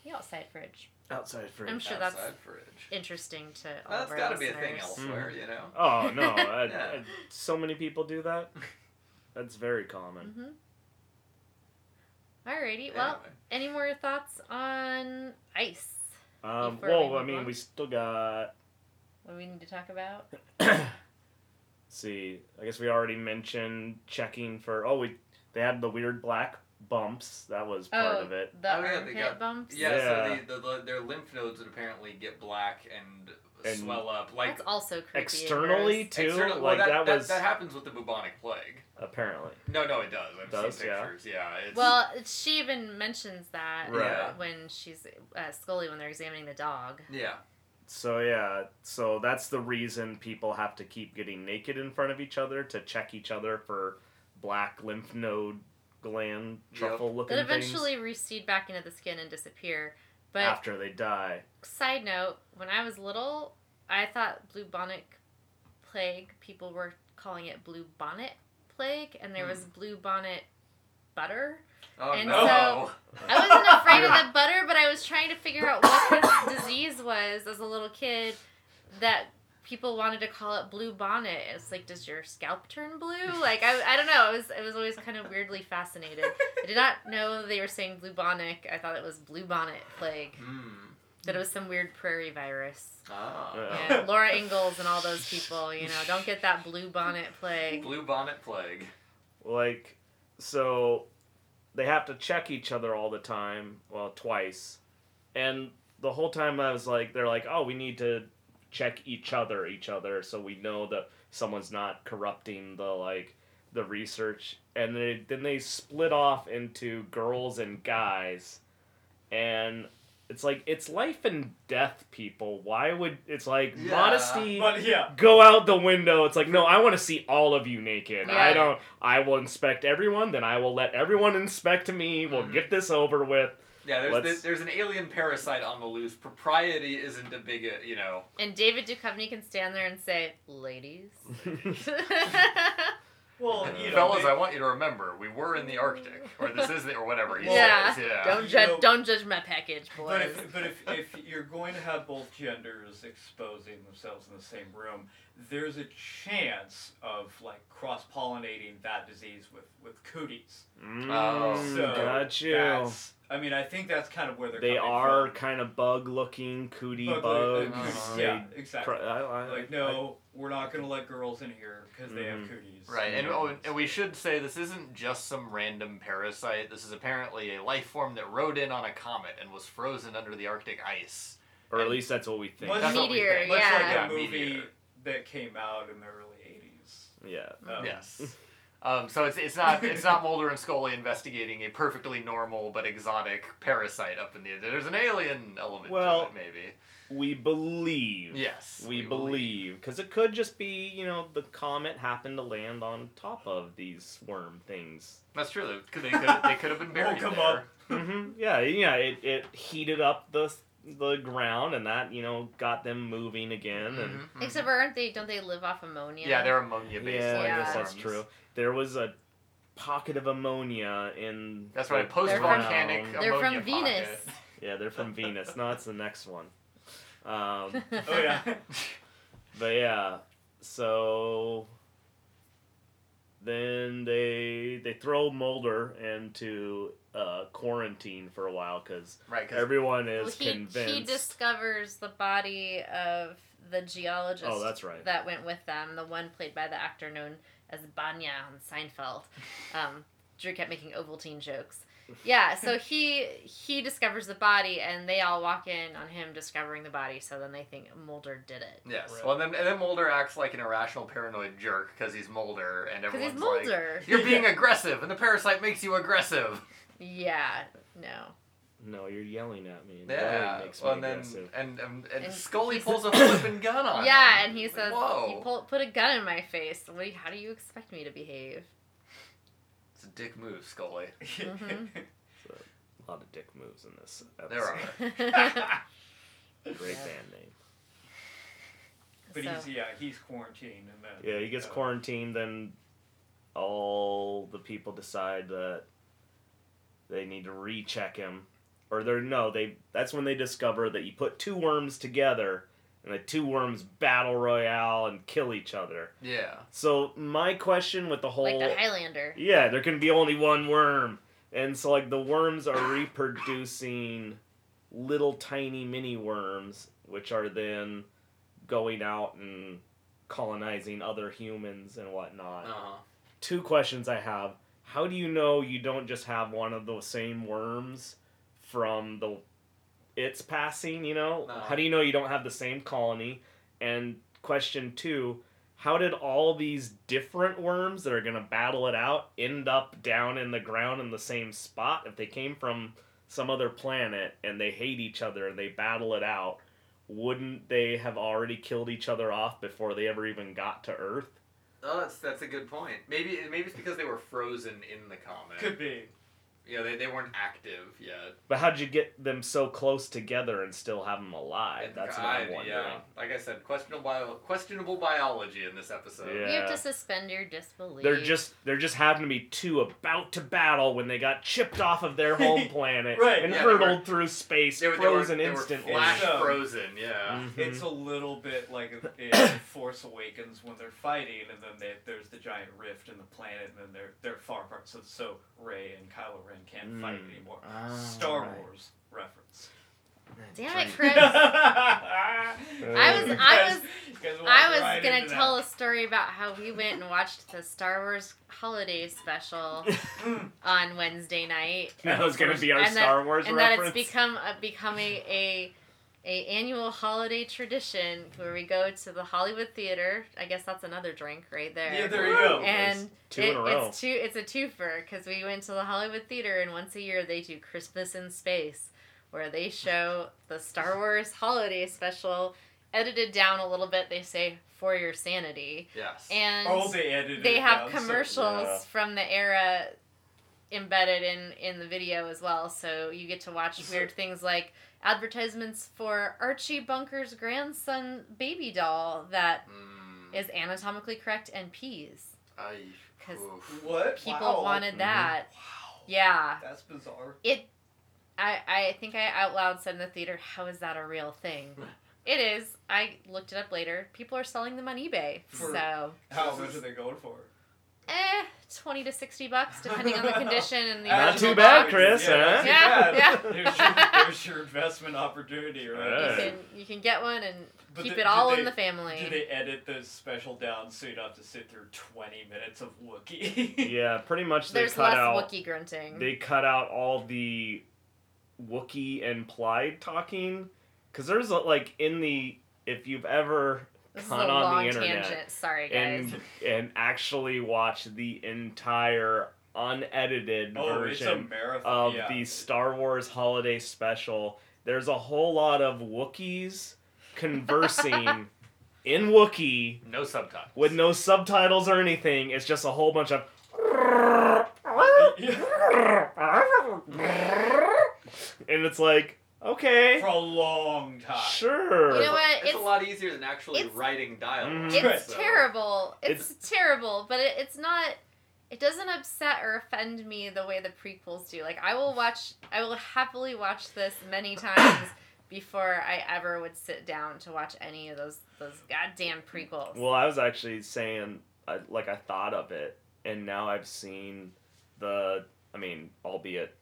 The outside fridge. outside fridge. I'm sure that's fridge. interesting to all Well, of that's our got to be a thing listeners. elsewhere, Mhm. you know. Oh no! I, Yeah. I- so many people do that. That's very common. Mm-hmm. Alrighty. Well, Anyway. any more thoughts on ice? Um, Before we I mean, on? we still got. What do we need to talk about? see, I guess we already mentioned checking for. Oh, we they had the weird black bumps. That was part oh, of it. the Oh, yeah, they got- bumps. Yeah, Yeah. so the, the, the, their lymph nodes would apparently get black and, And- swell up. Like That's also creepy. Externally too, external- like well, that, that, was that, happens with the bubonic plague. apparently. No, no, it does. I've Does, seen yeah? pictures. Yeah. it's, Well, she even mentions that Right. when she's uh, Scully when they're examining the dog. yeah. So yeah, so that's the reason people have to keep getting naked in front of each other to check each other for black lymph node gland Yep. truffle looking That eventually recede back into the skin and disappear. But after they die. side note, when I was little, I thought bubonic plague, people were calling it blue bonnet plague, and there was hmm. blue bonnet butter. Oh And no. so- I wasn't afraid of the butter, but I was trying to figure out what this disease was as a little kid that people wanted to call it blue bonnet. It's like, does your scalp turn blue? Like, I, I don't know. It was, it was always kind of weirdly fascinated. I did not know they were saying bubonic. I thought it was blue bonnet plague. Hmm. That it was some weird prairie virus. Yeah. Yeah, Laura Ingalls and all those people, you know, don't get that blue bonnet plague. Blue bonnet plague. Like, so they have to check each other all the time, well, twice. And the whole time I was like, they're like, oh, we need to check each other, each other, so we know that someone's not corrupting the, like, the research. And they, then they split off into girls and guys. And it's like, it's life and death, people. Why would, it's like, Yeah. modesty But yeah, go out the window. It's like, no, I want to see all of you naked. Yeah. I don't. I will inspect everyone. Then I will let everyone inspect me. We'll Mhm. get this over with. Yeah, there's, Let's- there's there's an alien parasite on the loose. Propriety isn't a big, uh, you know. And David Duchovny can stand there and say, ladies. well, you know, Fellas, they- I want you to remember, we were in the Arctic, or this is the, or whatever he Yeah. says. Yeah. don't You judge know- don't judge my package, But if, but if, if you're going to have both genders exposing themselves in the same room, there's a chance of like cross pollinating that disease with with cooties. Oh. Mm, So got you. that's- I mean, I think that's kind of where they're They coming are from. kind of bug-looking cootie Bug- bugs. uh, They yeah, exactly. I- I- like no, we're not going to let girls in here because they have Mhm. cooties. Right, and, oh, and we should say this isn't just some random parasite. This is apparently a life form that rode in on a comet and was frozen under the Arctic ice. or at least that's what we think. Much- That's what we Meteor, think. Much yeah. like Yeah, a movie meteor. that came out in the early '80s. Yeah. Um, Yes. Um, so it's, it's not it's not Mulder and Scully investigating a perfectly normal but exotic parasite up in the there's an alien element Well- to it maybe We believe. yes We, believe because it could just be you know the comet happened to land on top of these worm things. that's true they could they could, they could have been buried come there. up. hmm Yeah, yeah. It, it heated up the the ground, and that you know got them moving again. And Mhm, mhm. Except for aren't they don't they live off ammonia? yeah they're ammonia based yeah, I Yeah. guess that's true. There was a pocket of ammonia in. that's right post volcanic ground. They're ammonia from Venus. Yeah, they're from Venus. No, it's the next one. Um, Oh yeah. but yeah, so then they they throw Mulder into uh, quarantine for a while because right 'cause- everyone Well, is he, convinced. he discovers the body of the geologist Oh, that's right. that went with them, the one played by the actor known as Bania on Seinfeld. Um, Drew kept making Ovaltine jokes. Yeah, so he he discovers the body, and they all walk in on him discovering the body. So then they think Mulder did it Yes. Right. Well, then and then Mulder acts like an irrational, paranoid jerk because he's Mulder, and everyone's he's like, "You're being aggressive, and the parasite makes you aggressive." Yeah, no. No, you're yelling at me. and Yeah. yelling makes me Well, and then and and, and, And Scully pulls a flipping gun on. Him. Yeah, him. and he Like, says, "Whoa, "You pull, put a gun in my face. What? do you- How do you expect me to behave?" it's a dick move, Scully." Mhm. a lot of dick moves in this episode. There are. Great Yeah. band name. But So- he's yeah, he's quarantined and then Yeah, he gets uh, quarantined, then all the people decide that they need to recheck him. Or they're no, they that's when they discover that you put two worms together and the two worms battle royale and kill each other. Yeah. So my question with the whole like the Highlander. Yeah, there can be only one worm. And so like the worms are reproducing little tiny mini worms which are then going out and colonizing other humans and whatnot. Uh-huh. Two questions I have. How do you know you don't just have one of those same worms from the its passing, you know? No. How do you know you don't have the same colony? And question 2, how did all these different worms that are going to battle it out end up down in the ground in the same spot if they came from some other planet and they hate each other and they battle it out? Wouldn't they have already killed each other off before they ever even got to Earth? Oh, that's that's a good point. Maybe maybe it's because they were frozen in the comet. Could be. Yeah, they, they weren't active yet. But how'd you get them so close together and still have them alive? And That's what I- I'm wondering. Yeah, like I said, questionable bio, questionable biology in this episode. Yeah. You have to suspend your disbelief. They're just they're just happened to be two about to battle when they got chipped off of their home planet Right, and yeah, they hurtled were- through space, They were, frozen they were, instantly. Were flash It's, um, frozen. Yeah. Mhm. It's a little bit like in Force Awakens when they're fighting, and then they, there's the giant rift in the planet, and then they're they're far apart. So so Rey and Kylo Ren can't fight Mm. anymore. Ah, Star right. Wars reference. Damn it, Chris. I I was I was was I was gonna tell a story about how we went and watched the Star Wars holiday special on Wednesday night, That was gonna be our And that- Star Wars reference. and that it's become a, becoming a a annual holiday tradition where we go to the Hollywood Theater. I guess that's another drink right there. Yeah, there you go. and two it, in a row. it's two it's a twofer because we went to the Hollywood Theater and once a year they do Christmas in Space, where they show the Star Wars holiday special, edited down a little bit. They say for your sanity, Yes. and Oh, they edited. they it have down, so- commercials Yeah. from the era embedded in in the video as well so you get to watch weird things like advertisements for archie bunker's grandson baby doll that Mm. is anatomically correct and peas Ay, 'cause oof. What? people Wow. wanted Mhm. that Wow. yeah That's bizarre. it I, I think i out loud said in the theater how is that a real thing it is i looked it up later people are selling them on ebay For- so How much are they going for? Eh 20 to 60 bucks depending on the condition and the Not too bad, box. Chris, Yeah, huh? Yeah, yeah. There's your, there's your investment opportunity, right? Yeah. You can you can get one and But keep the- it all did in the family. Do they edit the special down so you don't have to sit through 20 minutes of Wookiee? yeah, pretty much they There's cut less out Wookiee grunting. they cut out all the Wookiee and Plaid talking because there's like in the if you've ever this is a on long the internet tangent. Sorry guys. and and actually watch the entire unedited oh, version of yeah. the Star Wars holiday special. There's a whole lot of Wookiees conversing in Wookiee No subtitles. with no subtitles or anything. It's just a whole bunch of. and it's like, okay, For a long time. sure. you know what? It's, It's a lot easier than actually writing dialogue. Mhm. it's so- terrible. It's, terrible, but it, it's not. It doesn't upset or offend me the way the prequels do. Like I will watch. I will happily watch this many times before I ever would sit down to watch any of those those goddamn prequels. Well, I was actually saying, I, like, I thought of it, and now I've seen the, I mean, albeit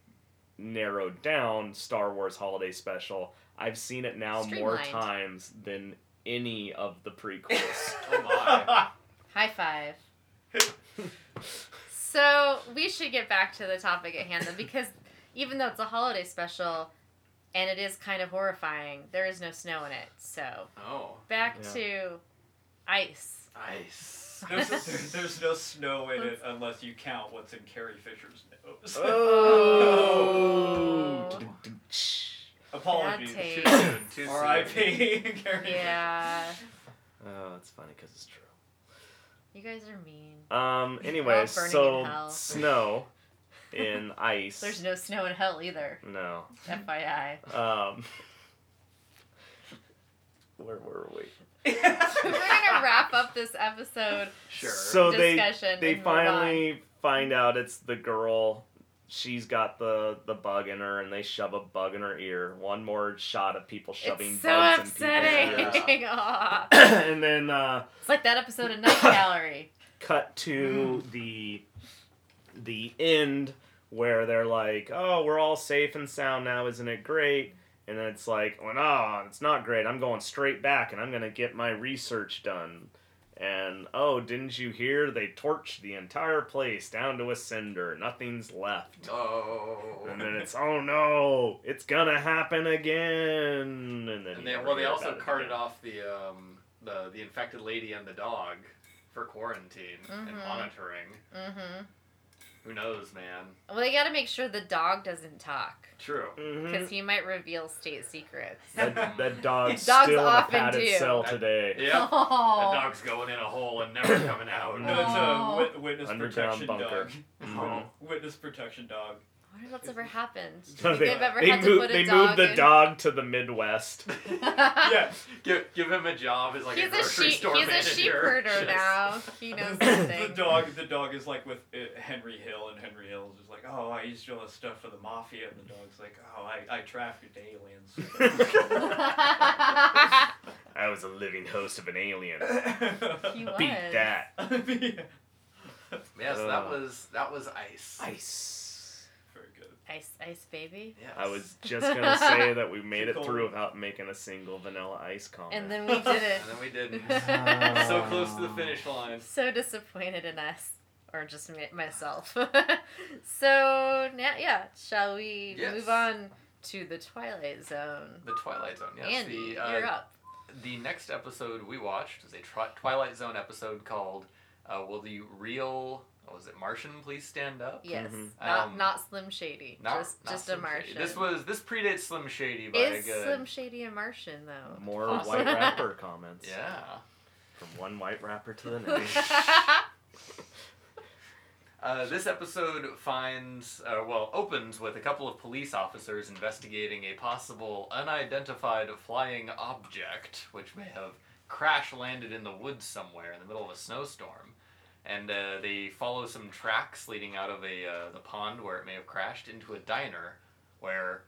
narrowed down Star Wars holiday special. I've seen it now more times than any of the prequels. Oh my. High five. So So we should get back to the topic at hand, though, because even though it's a holiday special, and it is kind of horrifying, there is no snow in it. So Oh, back Yeah. to ice. ice. There's, there, there's no snow in it unless you count what's in Carrie Fisher's nose. Oh. Oh. Apologies. Bad Too taste. soon. Too soon. R.I.P. Carrie Yeah, Oh, it's funny because it's true. you guys are mean. Um. Anyway, so in snow in ice. There's no snow in hell either. no. FYI. Um. Where were we? We're gonna wrap up this episode Sure. So they discussion. they and on. finally find out it's the girl. She's got the the bug in her, and they shove a bug in her ear. One more shot of people shoving It's so bugs upsetting. Yeah. Aw. in people's ears. and then uh, It's like that episode of Night Gallery. cut to the the end where they're like, "Oh, we're all safe and sound now, isn't it great?" And then it's like, "Well, no, it's not great. I'm going straight back, and I'm gonna get my research done." And oh, didn't you hear? They torched the entire place down to a cinder. Nothing's left. Oh. And then it's, oh no, it's gonna happen again. And then And you they, well, they also carted again. off the um the the infected lady and the dog for quarantine and Mhm. monitoring. Mm-hmm. Who knows, man? Well, they gotta make sure the dog doesn't talk. True. Mhm. Because he might reveal state secrets. That, that dog Dogs still in a often padded do. cell today. Yeah. Oh. The dog's going in a hole and never coming out. No, it's a Oh. witness Underground protection bunker. dog. Mhm. Witness protection dog. I wonder what's ever happened. Do you So think they, they've ever they had to moved, put a they dog moved the in? dog to the Midwest. Yeah. Give, give him a job as like he's a a grocery sheep. store He's manager. a sheep herder Yes. now. He knows the something. dog, the dog is like with uh, Henry Hill, and Henry Hill is just like, oh, I used to do all this stuff for the mafia, and the dog's like, oh, I, I trafficked aliens. I was a living host of an alien. He was. Beat that. Yes, that Uh. was that was ice. Ice. Very good. Ice, ice baby. Yes. I was just gonna say that we made it through without making a single vanilla ice comment. And then we did it. And then we didn't. So close to the finish line. so disappointed in us, or just me, myself. so now, yeah, shall we Yes. move on to the Twilight Zone? The Twilight Zone. Yes. Andy, the, uh, you're up. The next episode we watched was a tri- Twilight Zone episode called uh, "Will the Real what was it Martian Please Stand Up?" Yes, Mhm. not Um, not Slim Shady, Not, just not just Slim a Shady. Martian. This was this predates Slim Shady by is a good. Slim Shady a Martian though? More Awesome. white rapper comments. Yeah. From one white rapper to the next. Uh, this episode finds, uh, well, opens with a couple of police officers investigating a possible unidentified flying object, which may have crash landed in the woods somewhere in the middle of a snowstorm. And uh, they follow some tracks leading out of a uh, the pond where it may have crashed into a diner, where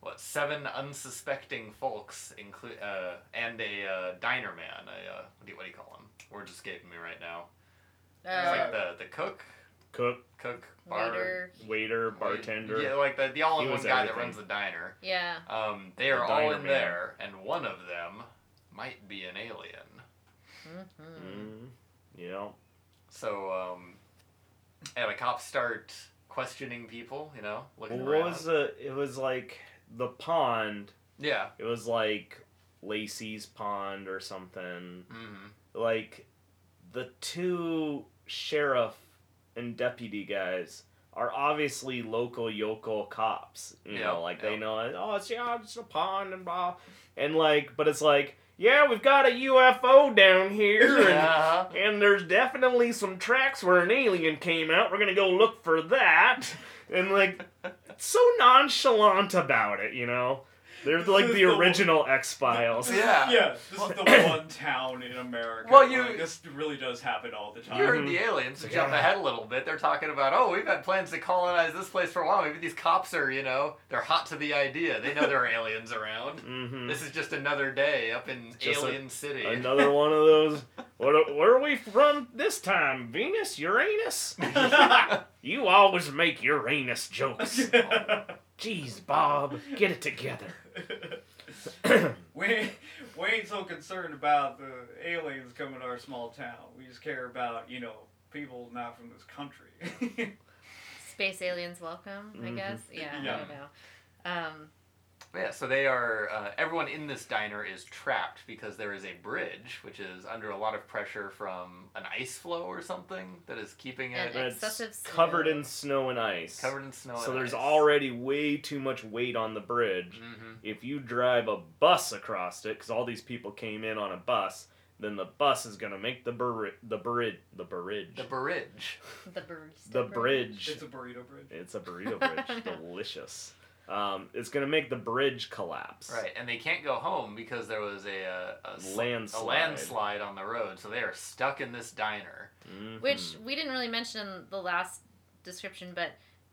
what seven unsuspecting folks, include uh, and a uh, diner man, a uh, what do you what do you call him? Words escaping me right now. It's Uh, like the the cook, Cook, cook, bar, Waiter. waiter, bartender. Yeah, like the, the all-in-one was guy that runs the diner. Yeah. Um, they are The all in man. there, and one of them might be an alien. Mm-hmm. Mm, yeah. So, um, yeah, the cops start questioning people. You know, looking what around. was the? It was like the pond. yeah. It was like Lacey's pond or something. hmm Like the two sheriff and deputy guys are obviously local yokel cops. You Yeah, know, like they know. Oh, it's yeah, it's a pond and blah, and like, but it's like, yeah, we've got a UFO down here. and Yeah. and there's definitely some tracks where an alien came out. We're gonna go look for that. And like, so nonchalant about it, you know. They're like the original X Files. Yeah. Yeah, this is the one town in America. Well, you- where this really does happen all the time. You heard the aliens. To jump ahead a little bit, they're talking about, oh, we've had plans to colonize this place for a while. Maybe these cops are, you know, they're hot to the idea. They know there are aliens around. hmm This is just another day up in Just a- Alien City. Another one of those. What? Where are we from this time? Venus? Uranus? You always make Uranus jokes. Jeez, Bob, get it together. we, ain't- we ain't so concerned about the aliens coming to our small town. We just care about, you know, people not from this country. Space aliens welcome, I Mhm. guess. Yeah, Yeah. I don't know. Um, Yeah, so they are. Uh, everyone in this diner is trapped because there is a bridge, which is under a lot of pressure from an ice flow or something that is keeping it And That's excessive snow. covered in snow and ice. covered in snow. And ice. So and there's ice. already way too much weight on the bridge. Mhm. If you drive a bus across it, because all these people came in on a bus, then the bus is gonna make the bur- the bridge the bridge The bridge. The barista the bridge. bridge. it's a burrito bridge. It's a burrito bridge. Delicious. Um, it's gonna make the bridge collapse. Right, and they can't go home because there was a, a, a s- Landslide. a landslide on the road, so they are stuck in this diner. Mhm. Which we didn't really mention in the last description, but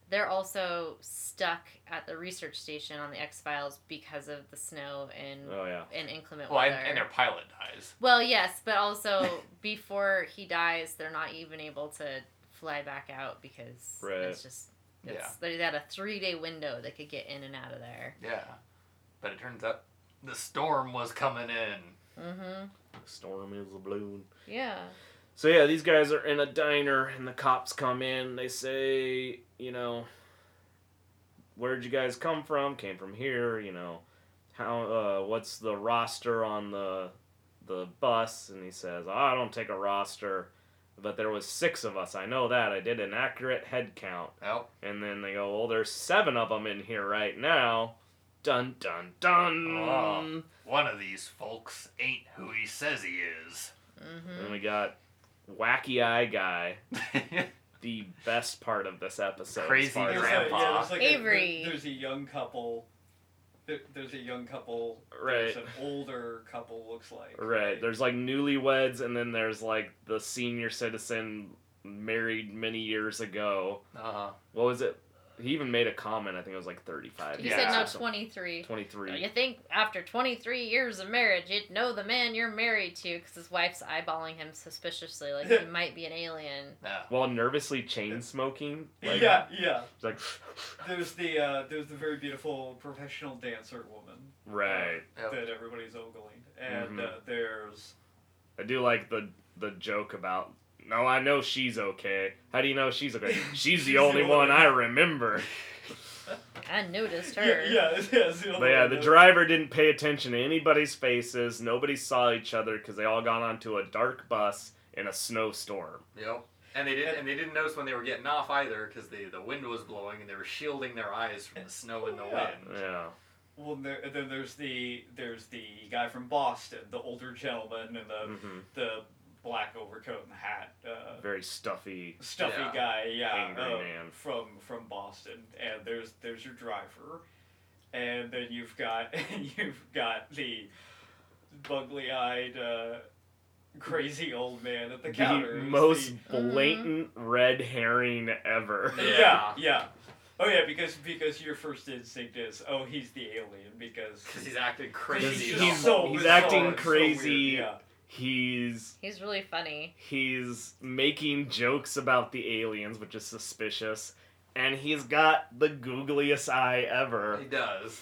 they're also stuck at the research station on the X Files because of the snow and Oh yeah. and inclement Well, and, weather. and their pilot dies. Well, yes, but also before he dies, they're not even able to fly back out because Right. it's just it's, they had a three day window they could get in and out of there. Yeah, but it turns out the storm was coming in. Mm-hmm. The storm is a blowing. Yeah. So yeah, these guys are in a diner, and the cops come in. They say, you know, where'd you guys come from? Came from here. You know, how? Uh, what's the roster on the the bus? And he says, oh, I don't take a roster, but there was six of us. I know that. I did an accurate head count. Oh, And then they go, well, there's seven of them in here right now. Dun dun dun. Oh. one of these folks ain't who he says he is. Mm-hmm. And we got wacky eye guy. the best part of this episode. Crazy far as There's I'm a- grandpa. yeah, like Avery. there- there's a young couple. There- There's a young couple. Right. There's an older couple. Looks like. Right. There's like newlyweds, and then there's like the senior citizen married many years ago. uh-huh. What was it? He even made a comment. I think it was like 35. He Yeah. said no, So- 23. 23. You think after 23 years of marriage, you'd know the man you're married to because his wife's eyeballing him suspiciously like he might be an alien. Yeah. While nervously chain smoking. Like, yeah, yeah. He's like, There's the uh, there's the very beautiful professional dancer woman right. Yep. that everybody's ogling, and Mhm. uh, there's I do like the the joke about. No, I know she's okay. How do you know she's okay? She's the She's only the one I remember. I noticed her. yeah, yeah, yeah, it's the But yeah, the driver didn't pay attention to anybody's faces. Nobody saw each other because they all got onto a dark bus in a snowstorm. Yep. And they didn't. And they didn't notice when they were getting off either, because the the wind was blowing and they were shielding their eyes from the snow and the Yeah. wind. Yeah. Well, there, then there's the there's the guy from Boston, the older gentleman and the hmm the black overcoat and hat, uh, Very stuffy. stuffy Yeah. guy, yeah, Angry uh, man. from from Boston. And there's there's your driver, and then you've got you've got the bugly-eyed, uh, crazy old man at the counter. The who's most the- blatant red herring ever. Yeah. yeah, yeah. Oh yeah, because because your first instinct is, oh, he's the alien because Because he's acting crazy. just the he's- so he's bizarre, acting so crazy. weird, yeah. He's He's really funny. he's making jokes about the aliens, which is suspicious, and he's got the googliest eye ever. He does.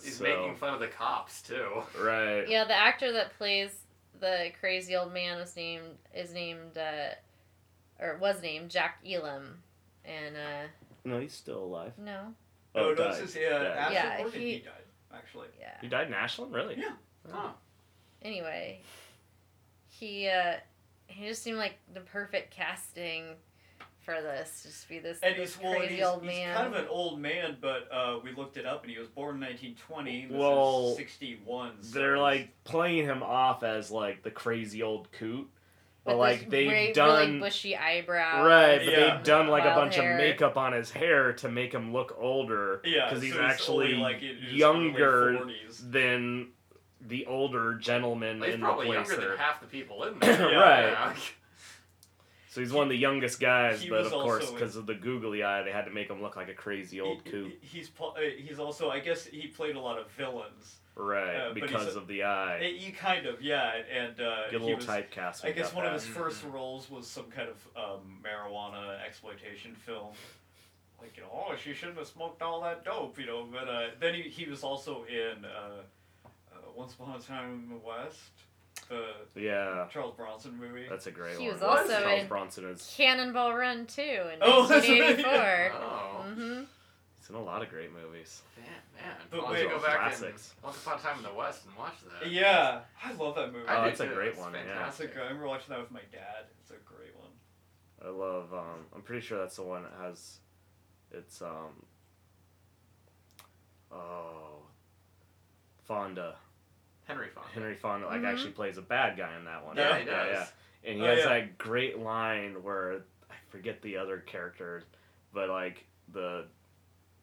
He's So- making fun of the cops too. Right. Yeah, the actor that plays the crazy old man was named is named uh, or was named Jack Elam, and uh, No, he's still alive. no, Oh, no, died. this is yeah, Died. Ashton Yeah, he- he died actually. yeah. He died in Ashland, really? Yeah. Huh. Anyway, he uh, he just seemed like the perfect casting for this. Just be this, And this he's well, crazy he's, old he's kind of an old man, but uh, we looked it up, and he was born in 1920. This Well, 61. so They're he's- like playing him off as like the crazy old coot. But With like they've great, done really bushy eyebrow. right, but Yeah. they've done like a bunch hair. of makeup on his hair to make him look older. yeah, because he's so he's actually only, like, younger early 40s. than the older gentleman Well, he's in the probably place. younger there. than half the people in there. Yeah. Right. Yeah. So he's one of the youngest guys, but of course, because of the googly eye, they had to make him look like a crazy old He- coot. he's uh, he's also I guess he played a lot of villains. Right, uh, because a- of the eye. He kind of yeah, and uh, Get a he little was, typecast. I with guess that one of his first roles was some kind of um, marijuana exploitation film. Like, you know, oh, she shouldn't have smoked all that dope, you know. But uh, then he, he was also in uh, Once Upon a Time in the West. the Yeah, Charles Bronson movie. that's a great one. He one. was also Charles in- Bronson is Cannonball Run too in Oh, that's right, 1984. Oh. hmm he's in a lot of great movies. Man, man. But I'll wait- go back Classics. and Once Upon a Time in the West and watch that. yeah, I love that movie. Oh, do it's a great It's one, yeah. That's a fantastic. good. I remember watching that with my dad. It's a great one. I love. Um, I'm pretty sure that's the one that has. It's um. Oh. Fonda. Henry Fonda. Henry Fonda like Mhm. actually plays a bad guy in that one. Yeah, he does. And he Oh, has yeah. that great line where I forget the other characters, but like the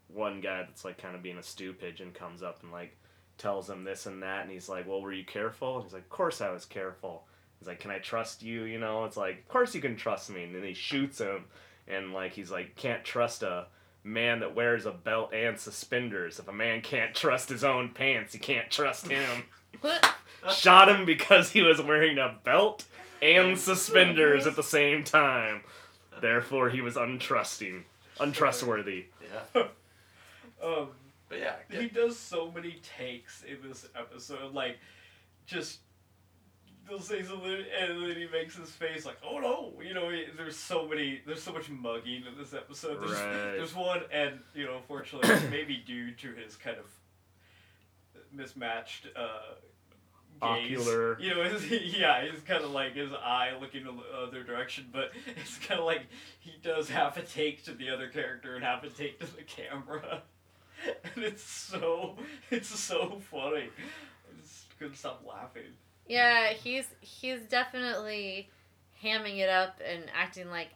one guy that's like kind of being a stew pigeon comes up and like tells him this and that, and he's like, "Well, were you careful?" And he's like, "Of course I was careful." He's like, "Can I trust you?" You know, it's like, "Of course you can trust me." And then he shoots him, and like he's like, "Can't trust a." Man that wears a belt and suspenders. If a man can't trust his own pants, he can't trust him shot him because he was wearing a belt and suspenders at the same time. Therefore, he was untrusting, untrustworthy. Yeah. Um, But yeah, he does so many takes in this episode. Like, just they'll say something and then he makes his face like, "Oh no!" You know, he, there's so many, there's so much mugging in this episode. There's, Right. there's one, and you know, unfortunately, maybe due to his kind of mismatched. Uh, gaze. Ocular. You know, his, yeah, he's kind of like his eye looking the other direction, but it's kind of like he does half a take to the other character and half a take to the camera, and it's so it's so funny. I just couldn't stop laughing. Yeah, he's he's definitely hamming it up and acting like,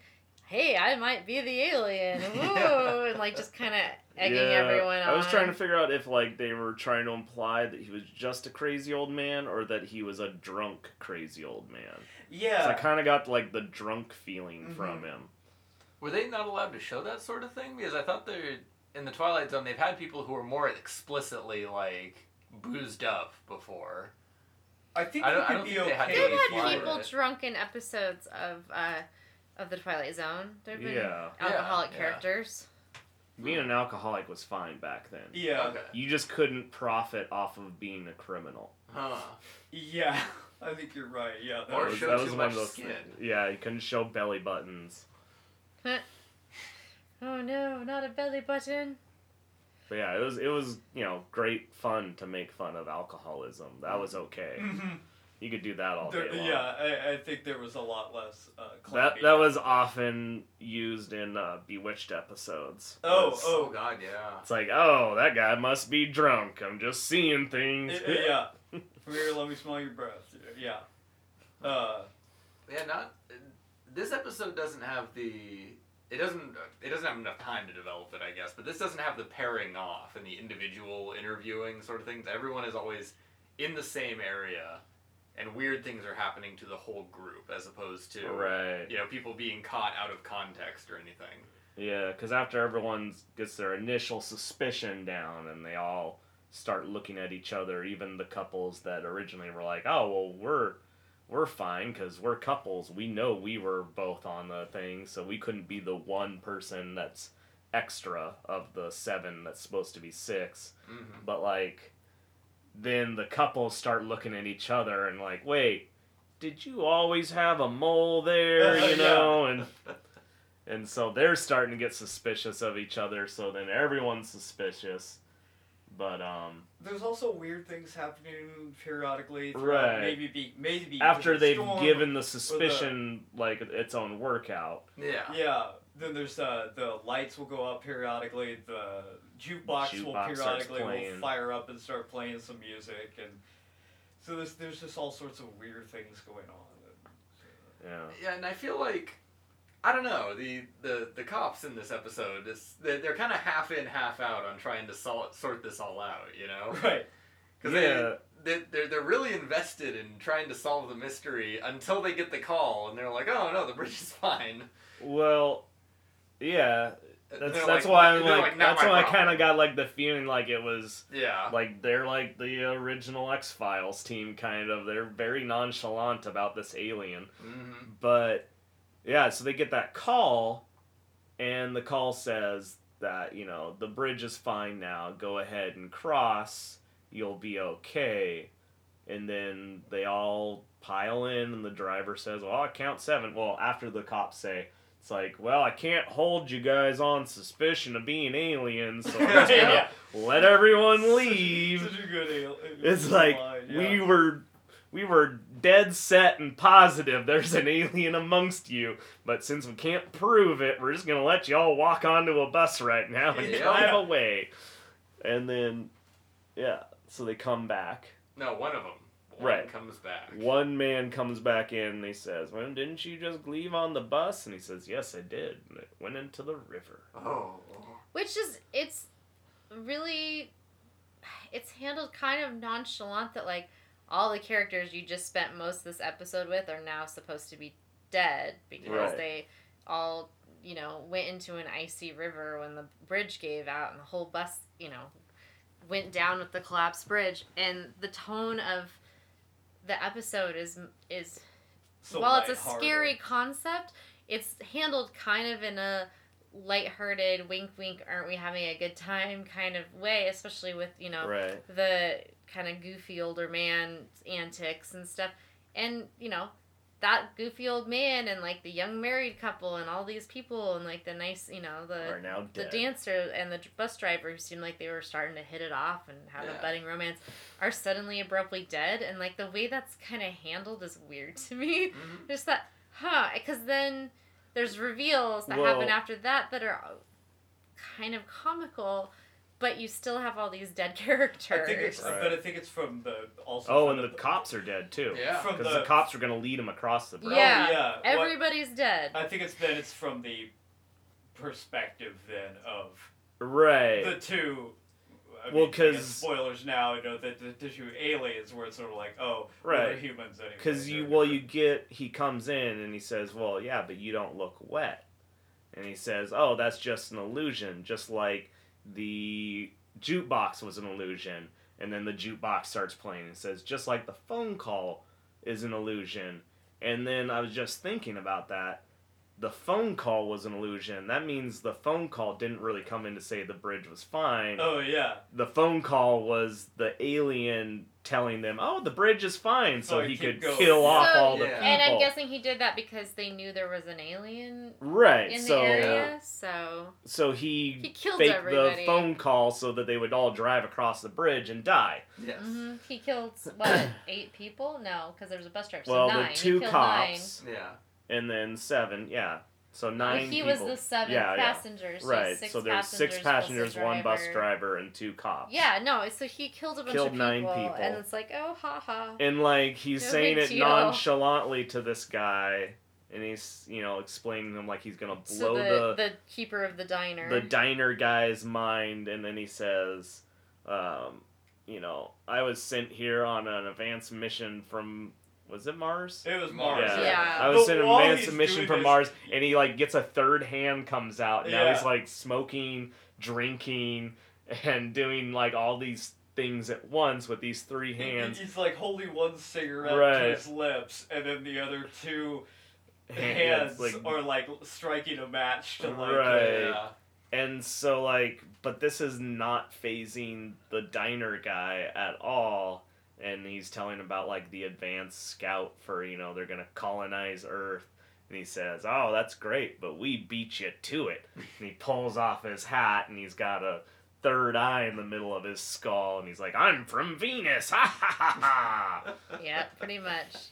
"Hey, I might be the alien," Ooh, and like just kind of egging everyone on. I was trying to figure out if like they were trying to imply that he was just a crazy old man or that he was a drunk crazy old man. Yeah, I kind of got like the drunk feeling Mhm. from him. Were they not allowed to show that sort of thing? Because I thought they're in the Twilight Zone. They've had people who are more explicitly like boozed up before. I think I don't- I could don't be think they had okay. to They've had you flying were- people it. drunk in episodes of uh, of the Twilight Zone. There've been Yeah. alcoholic Yeah, yeah. characters. Being an alcoholic was fine back then. Yeah, Okay. You just couldn't profit off of being a criminal. Huh. yeah, I think you're right. Yeah, that Or was- show too much those skin. things. Yeah, you couldn't show belly buttons. Oh no, not a belly button. But yeah, it was it was you know great fun to make fun of alcoholism. That was okay. Mhm. You could do that all There- day long. yeah, I, I think there was a lot less. Uh, That that was often used in uh, Bewitched episodes. Oh, Was- Oh God, yeah. It's like, oh, that guy must be drunk. I'm just seeing things. Uh, yeah. Come here, let me smell your breath. Yeah. Uh, Yeah, not. This episode doesn't have the. It doesn't. It doesn't have enough time to develop it, I guess. But this doesn't have the pairing off and the individual interviewing sort of things. Everyone is always in the same area, and weird things are happening to the whole group, as opposed to Right. you know people being caught out of context or anything. Yeah, because after everyone gets their initial suspicion down and they all start looking at each other, even the couples that originally were like, "Oh, well, we're we're fine because we're couples. We know we were both on the thing, so we couldn't be the one person that's extra of the seven that's supposed to be 6 Mm-hmm. But like, then the couples start looking at each other and like, wait, did you always have a mole there? You Yeah. know, and and so they're starting to get suspicious of each other. So then everyone's suspicious. But um, there's also weird things happening periodically. Right. Maybe be maybe after because of the they've given the suspicion like its own workout, Yeah. Yeah. Then there's uh, the lights will go up periodically. The jukebox, will Jukebox starts periodically will fire up and start playing some music, and so there's there's just all sorts of weird things going on. yeah. Yeah, and I feel like I don't know the the the cops in this episode is they're, they're kind of half in, half out on trying to sol- sort this all out. You know, Right. because Yeah. they, they they're they're really invested in trying to solve the mystery until they get the call and they're like, oh no, the bridge is fine. Well, yeah. That's that's like, why I'm they're like, that's why I kind of got like the feeling like it was yeah. like they're like the original X Files team kind of. They're very nonchalant about this alien. hmm But yeah, so they get that call, and the call says that you know the bridge is fine now. Go ahead and cross. You'll be okay. and then they all pile in, and the driver says, "Well, I count seven. Well, after the cops say. It's like, well, I can't hold you guys on suspicion of being aliens, so I'm just gonna Yeah. let everyone leave. Such a good ale- It's like line, we were we were dead set and positive there's an alien amongst you, but since we can't prove it, we're just gonna let you all walk onto a bus right now and Yeah. drive away. And then yeah, so they come back. No, one of them. One Right. comes back. One man comes back in and he says, Well, didn't you just leave on the bus? And he says, Yes, I did. And it went into the river. Oh. Which is it's really it's handled kind of nonchalant that like all the characters you just spent most of this episode with are now supposed to be dead because Right. they all you know went into an icy river when the bridge gave out and the whole bus you know went down with the collapsed bridge and the tone of the episode is is So while it's a scary concept, it's handled kind of in a lighthearted, wink, wink, aren't we having a good time kind of way, especially with, you know, Right. the kind of goofy older man antics and stuff. And, you know, that goofy old man and like the young married couple and all these people and like the nice, you know, the the dancer and the bus driver who seemed like they were starting to hit it off and have Yeah. a budding romance are suddenly abruptly dead and like the way that's kind of handled is weird to me Mhm. just that huh because then there's reveals that Well- happen after that that are kind of comical but you still have all these dead characters I think it's, Right. but I think it's from the also. Oh, and the cops are dead too. Yeah. Because the, the cops are gonna lead him across the bridge. Yeah. Oh, yeah. What- everybody's dead I think it's then it's from the perspective then of Right. the two. I Well, because I spoilers now. You know the, the, the two aliens where it's sort of like, oh, well, they're Right. humans anyway. Because you, well, you get he comes in and he says, "Well, yeah, but you don't look wet," and he says, "Oh, that's just an illusion, just like the jukebox was an illusion." And then the jukebox starts playing and says, "Just like the phone call is an illusion." And then I was just thinking about that. The phone call was an illusion. That means the phone call didn't really come in to say the bridge was fine. Oh yeah. the phone call was the alien telling them, "Oh, the bridge is fine," so Oh, he could going. kill off So- all the people. and i'm guessing he did that because they knew there was an alien right. in so the area so so he, he killed faked everybody the phone call so that they would all drive across the bridge and die. Yes. hmm He killed what eight people? No, because there was a bus driver. So well, nine. the two killed cops Yeah. and then seven. Yeah. So Nine. Well, he people. was the seventh Yeah, yeah. passenger. So right. So there's six passengers, one bus driver. and two cops. Yeah, no. So he killed a bunch Killed of people, nine people. and it's like, oh, ha ha. And like he's No saying it deal. nonchalantly to this guy, and he's you know explaining to him like he's gonna blow So the, the the keeper of the diner. the diner guy's mind, and then he says, um, you know, I was sent here on an advanced mission from was it Mars? It was Mars, Mars. Yeah. Yeah. I was But sent an while advanced mission from Mars, and he like gets a third hand comes out. Now Yeah. he's like smoking, drinking, and doing like all these things at once with these three He- hands. He's like holding one cigarette Right. to his lips, and then the other two Hand- hands it's like- are like striking a match to like. Right. Yeah. And so like but this is not phasing the diner guy at all. And he's telling about like the advanced scout for, you know, they're gonna colonize Earth. And he says, Oh, that's great, but we beat you to it. And he pulls off his hat and he's got a third eye in the middle of his skull and he's like, I'm from Venus. Ha ha ha ha yeah, pretty much.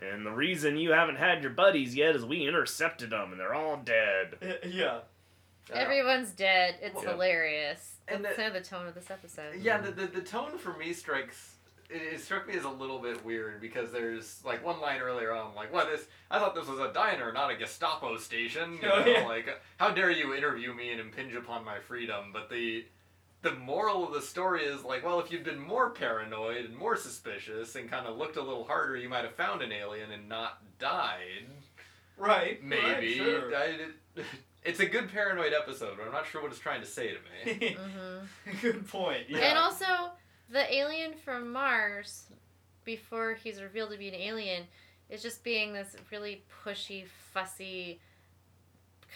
And the reason you haven't had your buddies yet is we intercepted them and they're all dead. Yeah. Yeah. Everyone's dead. It's Yeah. hilarious. And That's the- kind of the tone of this episode. Yeah, the, the, the tone for me strikes. It, it struck me as a little bit weird because there's like one line earlier on, like, "What this? I thought this was a diner, not a Gestapo station." You Oh, know, yeah. like, how dare you interview me and impinge upon my freedom? But the the moral of the story is like, well, if you'd been more paranoid and more suspicious and kind of looked a little harder, you might have found an alien and not died. Right. Maybe. Right, sure. I, it, it's a good paranoid episode, but I'm not sure what it's trying to say to me. hmm Good point. Yeah. And also, the alien from Mars, before he's revealed to be an alien, is just being this really pushy, fussy,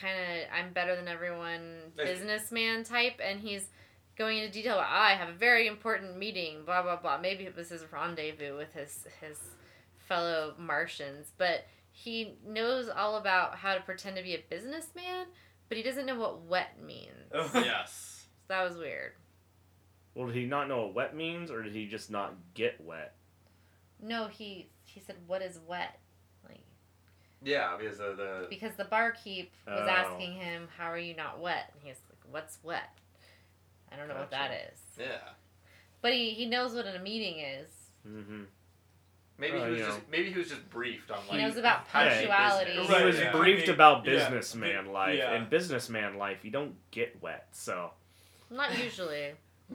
kind of I'm better than everyone businessman type, and he's going into detail about, "Ah, I have a very important meeting, blah blah blah. Maybe it was his rendezvous with his his fellow Martians, but he knows all about how to pretend to be a businessman, but he doesn't know what wet means. Oh. yes. That was weird. Well, did he not know what wet means, or did he just not get wet? No, he he said, "What is wet?" Like Yeah, because of the because the barkeep was Oh. asking him, "How are you not wet?" And he's like, "What's wet?" I don't know what that is. Yeah. But he, he knows what a meeting is. Mm-hmm. Maybe Oh, he was just know. maybe he was just briefed on like He knows about how to do punctuality. business. He Right, was yeah. briefed Yeah. about Yeah. businessman life, Yeah. and businessman life, you don't get wet. So Not usually.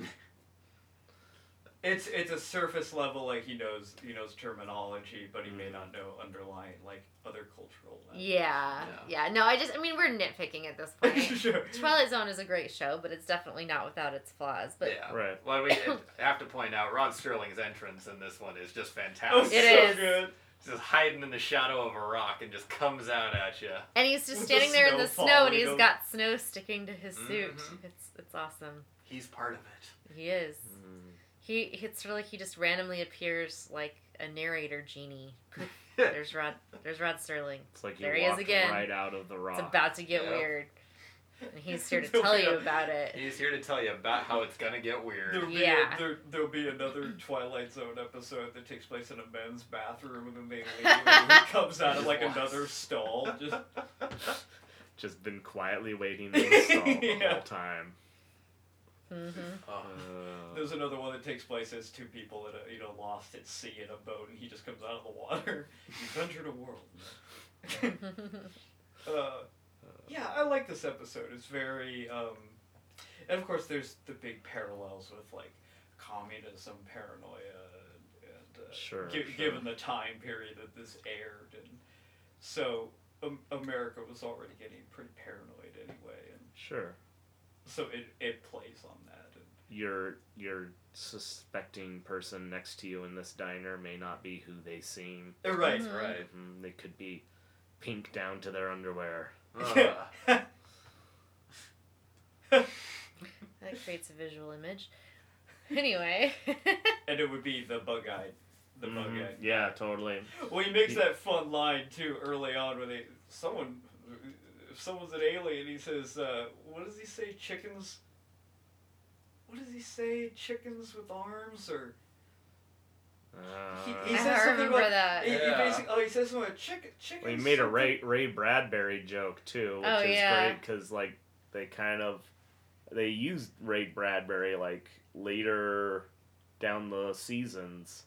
It's it's a surface level like he knows he knows terminology, but he may not know underlying like other cultural. Yeah, yeah. No, I just I mean we're nitpicking at this point. sure. Twilight Zone is a great show, but it's definitely not without its flaws. But yeah. right. Well, we have to point out Rod Serling's entrance in this one is just Oh, fantastic. It so is. good. Just hiding in the shadow of a rock and just comes out at you. and he's just With standing the there in the snow snow, and falling he's over. got snow sticking to his suit. Mhm. It's it's awesome. He's part of it. He is. Mm. He it's really he just randomly appears like a narrator genie. There's Rod. There's Rod Serling. It's like you There he is again. right out of the rock. It's about to get Yeah. weird, and he's here to tell you about it. He's here to tell you about how it's gonna get weird. There'll be Yeah. a, there, there'll be another Twilight Zone episode that takes place in a men's bathroom, and then they leave, and he comes out of like Just another stall. Just Just been quietly waiting in the stall the Yeah. whole time. Hmm Oh. Uh, there's another one that takes place as two people a you know lost at sea in a boat, and he just comes out of the water. You've entered a world. uh, yeah, I like this episode. It's very, um, and of course, there's the big parallels with like communism, paranoia, and uh, Sure, gi- sure. given the time period that this aired, and so um, America was already getting pretty paranoid anyway, and sure. So it it plays on that. Your your suspecting person next to you in this diner may not be who they seem. Right, Mhm. right. Mhm, They could be pink down to their underwear. Ugh. That creates a visual image. Anyway. and it would be the bug-eyed, the Mhm, bug-eyed. Yeah, totally. Well, he makes He- that fun line too early on when they someone, if someone's an alien, he says, uh, "What does he say? Chickens." What does he say? Chickens with arms, or Uh, He- I he says don't something remember about- that. he, he basically, oh, he says something about chicken, chickens. Well, he made a. Ray Ray Bradbury joke too, which Oh, is yeah. great because like they kind of they used Ray Bradbury like later down the seasons,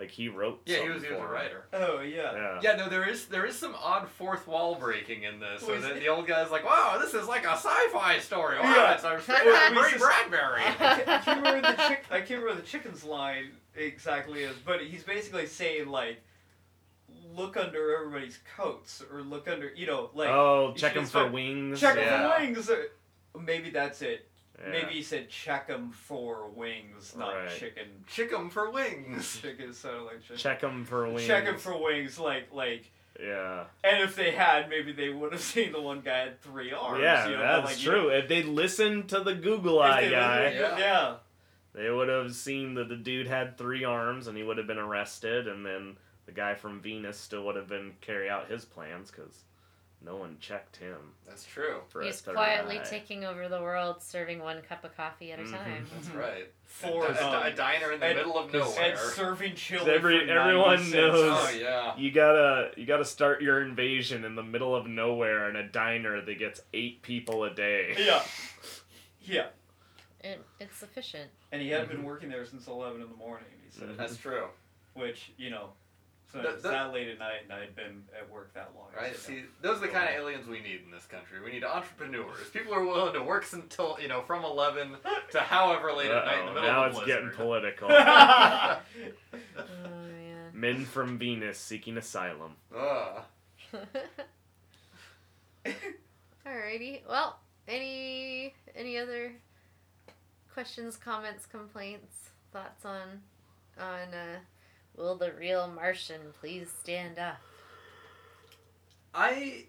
like he wrote. yeah, he something was, he was a for him. writer. Oh yeah. Yeah. Yeah, no, there is there is some odd fourth wall breaking in this. So Was that it- the old guy's like, "Wow, this is like a sci-fi story. Wow, Yeah. it's our Well, favorite Ray just- Bradbury." I can't, I can't remember the chick. I can't remember the chicken's line exactly is, but he's basically saying like, look under everybody's coats or look under, you know, like oh, check them for expect- wings. check 'em Yeah. for wings. Or, maybe that's it. Yeah. Maybe he said check them for wings, not Right. chicken. Chick 'em for wings. Chicken sounded like chicken. check him for wings. Check 'em for wings, like like. Yeah. And if they had, maybe they would have seen the one guy had three arms. yeah, you know, that's like, you true. know, if they listened to the Google Eye guy, Yeah. yeah. they would have seen that the dude had three arms and he would have been arrested, and then the guy from Venus still would have been carry out his plans because no one checked him That's true. for He's a quietly eye. taking over the world, serving one cup of coffee at a Mhm. time. That's right. For a, um, a diner in the and- middle of nowhere. and serving chili. 'Cause every- for everyone knows- oh yeah. You gotta you gotta start your invasion in the middle of nowhere in a diner that gets eight people a day. Yeah. Yeah. It, it's sufficient. And he hadn't Mm-hmm. been working there since 11 in the morning, he said. That's true. Which, you know, so That- it's that- that late at night and I had been at work that long. Right. so- See, those are the kind of aliens we need in this country. We need entrepreneurs, people are willing to work until you know from eleven to however late at night in the Uh-oh, middle now of it's getting political. Oh man. Men from Venus seeking asylum. Ugh. Alrighty. Well, any any other questions, comments, complaints, thoughts on on uh, will the real Martian please stand up? I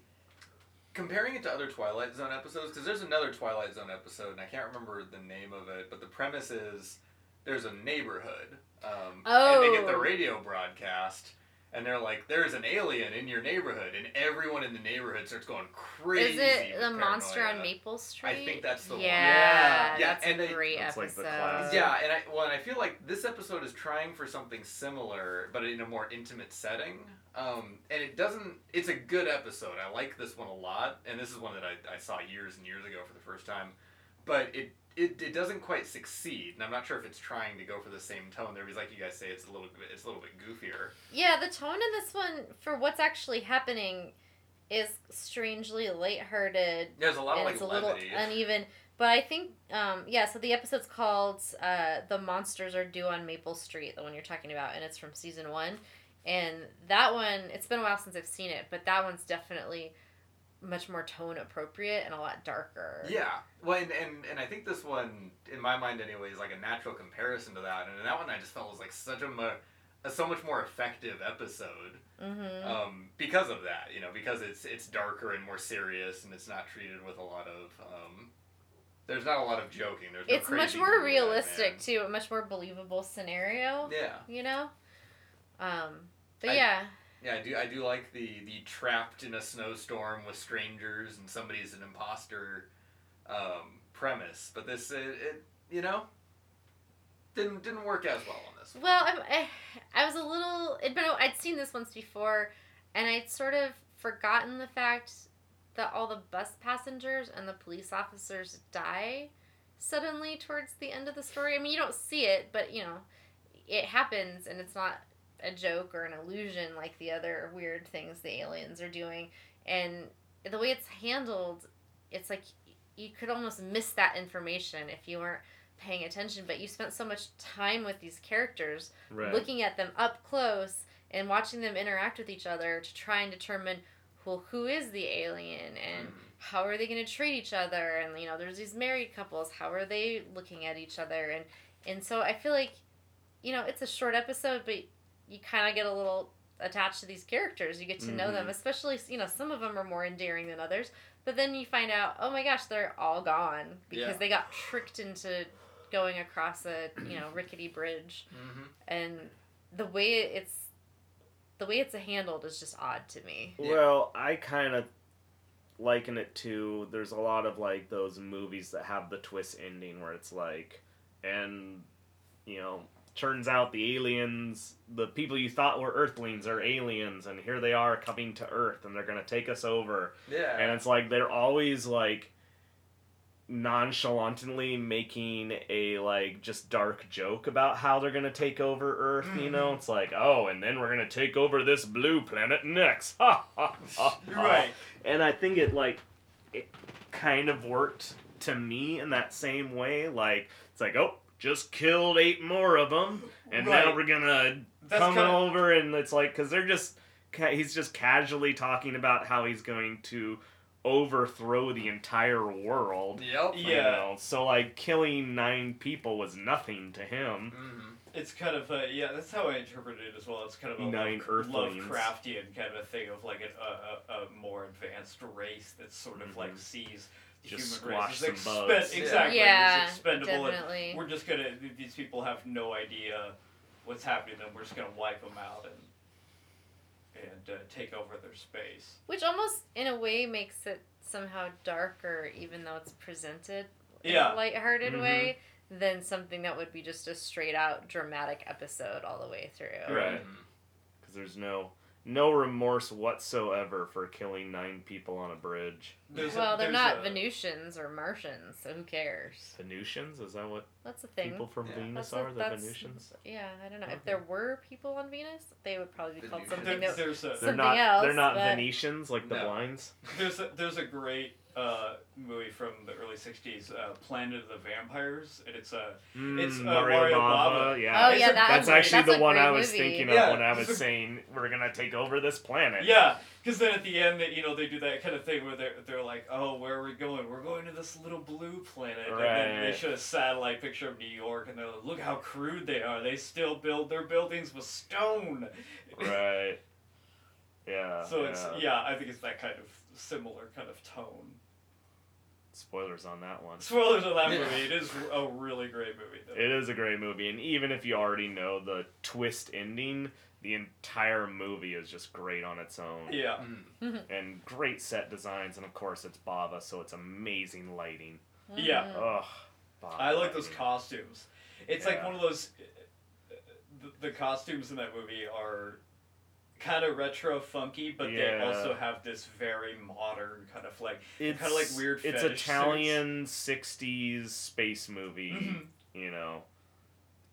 comparing it to other Twilight Zone episodes, because there's another Twilight Zone episode, and I can't remember the name of it, but the premise is there's a neighborhood, um, and they get the Oh. radio broadcast, and they're like, "There's an alien in your neighborhood," and everyone in the neighborhood starts going crazy. Is it with the monster on. Maple Street? I think that's the one. yeah, Yeah, that's and a they- great That's like episode. the classic. Yeah, and I well, and I feel like this episode is trying for something similar, but in a more intimate setting. Um, and it doesn't. It's a good episode. I like this one a lot, and this is one that I, I saw years and years ago for the first time. But it, it it doesn't quite succeed, and I'm not sure if it's trying to go for the same tone there. Because like you guys say, it's a little bit it's a little bit goofier. Yeah, the tone in this one for what's actually happening is strangely lighthearted There's a lot of like it's a little levity. uneven. But I think, um, yeah. So the episode's called uh, "The Monsters Are Due on Maple Street," the one you're talking about, and it's from season one. And that one, it's been a while since I've seen it, but that one's definitely much more tone appropriate and a lot darker. Yeah, well, and, and and I think this one, in my mind anyway, is like a natural comparison to that. And that one, I just felt was like such a, mo- a so much more effective episode. Mm-hmm. um, because of that, you know, because it's it's darker and more serious, and it's not treated with a lot of. Um, there's not a lot of joking. There's no it's much more realistic Batman. too, a much more believable scenario. Yeah, You know. Um, but I- yeah. Yeah, I do. I do like the the trapped in a snowstorm with strangers and somebody's an imposter um, premise, but this it, it you know didn't didn't work as well on this. one. Well, I'm, I, I was a little. It'd been. I'd seen this once before, and I'd sort of forgotten the fact that all the bus passengers and the police officers die suddenly towards the end of the story. I mean, you don't see it, but you know, it happens, and it's not a joke or an illusion like the other weird things the aliens are doing. And the way it's handled, it's like you could almost miss that information if you weren't paying attention. But you spent so much time with these characters Right. looking at them up close and watching them interact with each other to try and determine well who is the alien and Mhm. how are they going to treat each other and you know there's these married couples how are they looking at each other and and so i feel like you know it's a short episode but you kind of get a little attached to these characters you get to know them Mhm. especially you know some of them are more endearing than others but then you find out oh my gosh they're all gone because Yeah. they got tricked into going across a you know rickety bridge Mhm. and the way it's the way it's handled is just odd to me. Yeah. Well, I kind of liken it to there's a lot of like those movies that have the twist ending where it's like, and you know, turns out the aliens, the people you thought were Earthlings are aliens, and here they are coming to Earth, and they're gonna take us over, Yeah. and it's like they're always like nonchalantly making a like just dark joke about how they're gonna take over earth you know mm-hmm. it's like oh and then we're gonna take over this blue planet next ha ha ha ha. Right. and i think it like it kind of worked to me in that same way like it's like oh just killed eight more of them and now we're gonna That's come kinda- over and it's like because they're just ca- he's just casually talking about how he's going to overthrow the entire world Yep. Yeah. know? so like killing nine people was nothing to him Mhm. It's kind of a yeah. That's how I interpret it as well. It's kind of a Nine Love, Lovecraftian kind of a thing of like an, a, a, a more advanced race that sort of like Mhm. sees Just human squash as some expen- bugs. Exactly. Yeah, it's expendable. and definitely. we're just gonna. These people have no idea what's happening, and we're just gonna wipe them out and and uh, take over their space. Which almost, in a way, makes it somehow darker, even though it's presented in a lighthearted Mhm. way, than something that would be just a straight out dramatic episode all the way through. Right. Because there's no no remorse whatsoever for killing nine people on a bridge There's a- well, they're not a- Venusians or Martians, so who cares? venusians is that what That's a thing. people from Yeah. venus That's a- are the venusians Yeah, I don't know. Okay. If uh-huh. there were people on Venus, they would probably be called something There- that. there's a they're not else, they're not but- venetians like the No. blinds There's a, there's a great uh, movie from the early '60s, uh, Planet of the Vampires, and it's a It's, Mm, uh, Mario Bava. yeah Oh yeah, that, that's that's actually a the one I was movie. thinking Yeah, of when I was saying we're gonna take over this planet. yeah. Because then at the end, that you know, they do that kind of thing where they're they're like, "Oh, where are we going? We're going to this little blue planet." And then they show a satellite picture of New York, and they're like, "Look how crude they are. They still build their buildings with stone." Right. Yeah. So it's yeah, I think it's that kind of similar kind of tone. Spoilers on that one. Spoilers on that Yeah. movie. It is a really great movie. Though. It is a great movie, and even if you already know the twist ending, the entire movie is just great on its own. Yeah. Mm. And great set designs, and of course it's Bava, so it's amazing lighting. Yeah. Ugh. Bava I like those costumes. It's like one of those. The, the costumes in that movie are kind of retro funky, but they also have this very modern kind of like. It's kinda like weird It's fetish Italian '60s space movie. Mhm. You know,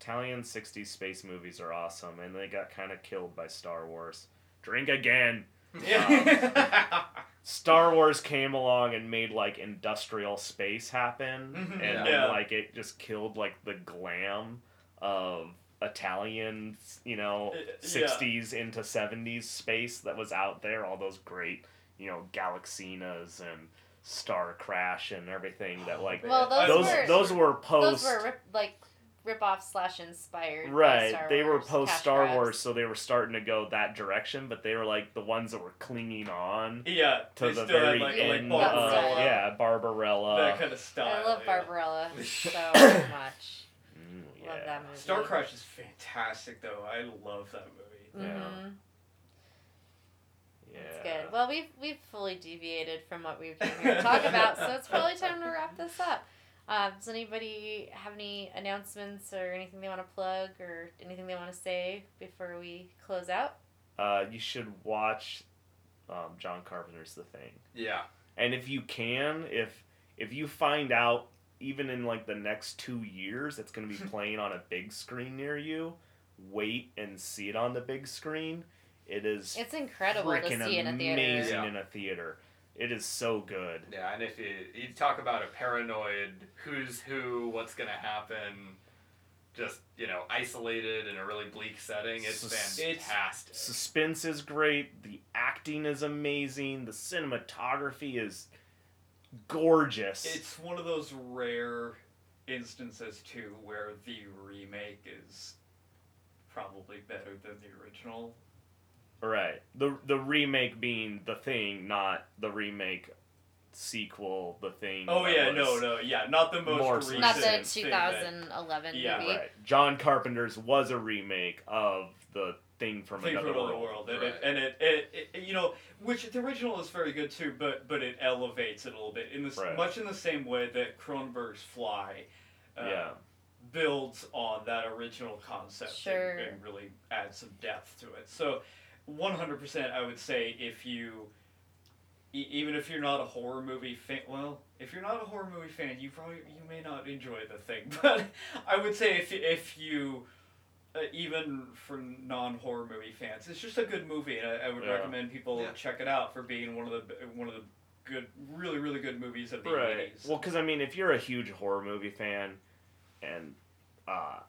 Italian '60s space movies are awesome, and they got kind of killed by Star Wars. Drink again. Yeah. Star Wars came along and made like industrial space happen, Mhm. and Yeah. then Yeah. like it just killed like the glam of Italian, you know, Uh, yeah. '60s into '70s space that was out there. All those great, you know, Galaxinas and Star Crash and everything that like Well, those those were- those were post. Those were rip, like rip off slash inspired. by Right, Star they were post cash Star grabs. Wars, so they were starting to go that direction. But they were like the ones that were clinging on yeah. to the still had, very like, end. like That of, yeah, Barbarella. That kind of style. I love yeah. Barbarella so much. Love yeah. that movie. Star Crash is fantastic, though. I love that movie. Yeah. Mhm. Yeah. It's good. Well, we've we've fully deviated from what we came here to talk about, so it's probably time to wrap this up. Uh, does anybody have any announcements or anything they want to plug or anything they want to say before we close out? Uh, you should watch um, John Carpenter's The Thing, Yeah. and if you can, if if you find out even in like the next two years it's going to be playing on a big screen near you, wait and see it on the big screen. It is It's incredible to freaking see in a theater. amazing Yeah. in a theater. It is so good. Yeah, and if you, you talk about a paranoid who's who, what's gonna happen, just you know, isolated in a really bleak setting, it's Sus- fantastic. Suspense is great. The acting is amazing. The cinematography is gorgeous. It's one of those rare instances too where the remake is probably better than the original. right. The the remake being the thing, not the remake sequel, the thing. Oh yeah, no, no, yeah, not the most more recent. Not the recent thing that- 2011 Yeah. Right. John Carpenter's was a remake of the thing from Thing another from another world. world, and, Right. it, and it, it, it, you know, which the original is very good too, but but it elevates it a little bit in this Right. much in the same way that Cronenberg's Fly, uh, Yeah. builds on that original concept Sure. and, and really adds some depth to it. So, one hundred percent, I would say if you, e- even if you're not a horror movie fan, well, if you're not a horror movie fan, you probably you may not enjoy the thing, but I would say if if you uh, even for non-horror movie fans, it's just a good movie, and I, I would Yeah. recommend people Yeah. check it out for being one of the one of the good, really, really good movies of the Right. 80s. Well, because I mean, if you're a huge horror movie fan, and uh,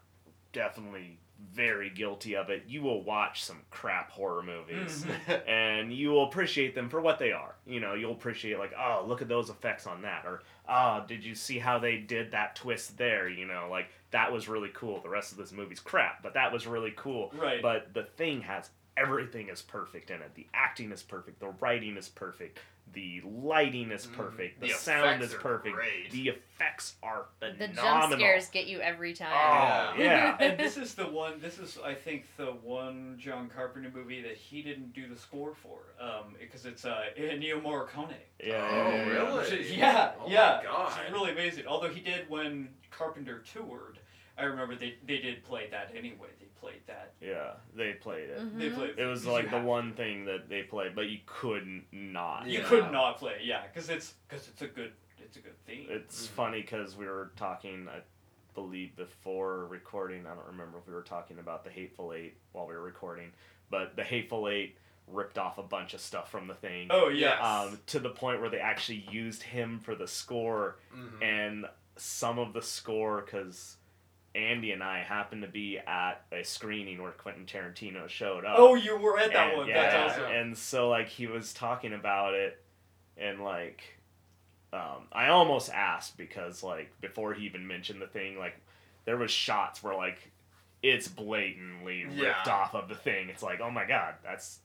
definitely very guilty of it, you will watch some crap horror movies. Mhm. and you will appreciate them for what they are. You know, you'll appreciate like, oh, look at those effects on that, or oh, did you see how they did that twist there? You know, like that was really cool. The rest of this movie's crap, but that was really cool. Right. But the thing has everything is perfect in it. The acting is perfect. The writing is perfect. The lighting is Mm, perfect. The, the sound is perfect. great. The effects are phenomenal. The jump scares get you every time. Oh yeah. and this is the one. This is, I think, the one John Carpenter movie that he didn't do the score for, um, because it's uh, Ennio Morricone. yeah, yeah, Oh, yeah, yeah. really? Which is- yeah, Oh my yeah. God. It's really amazing. Although he did when Carpenter toured, I remember they they did play that anyway. They played that. Yeah, they played it. Mhm. They played. It was like the have one thing that they played, but you couldn't not. You Yeah. could not play, it, yeah, because it's because it's a good it's a good theme. It's Mhm. funny because we were talking, I believe, before recording. I don't remember if we were talking about the Hateful Eight while we were recording, but the Hateful Eight ripped off a bunch of stuff from the thing. oh yeah. Yes. Um, to the point where they actually used him for the score Mhm. and some of the score because Andy and I happened to be at a screening where Quentin Tarantino showed up. oh, you were at that And- one. Yeah, That's awesome. and so like he was talking about it, and like, um, I almost asked because like before he even mentioned the thing, like there was shots where like it's blatantly ripped Yeah. off of the thing. It's like, oh my god, that's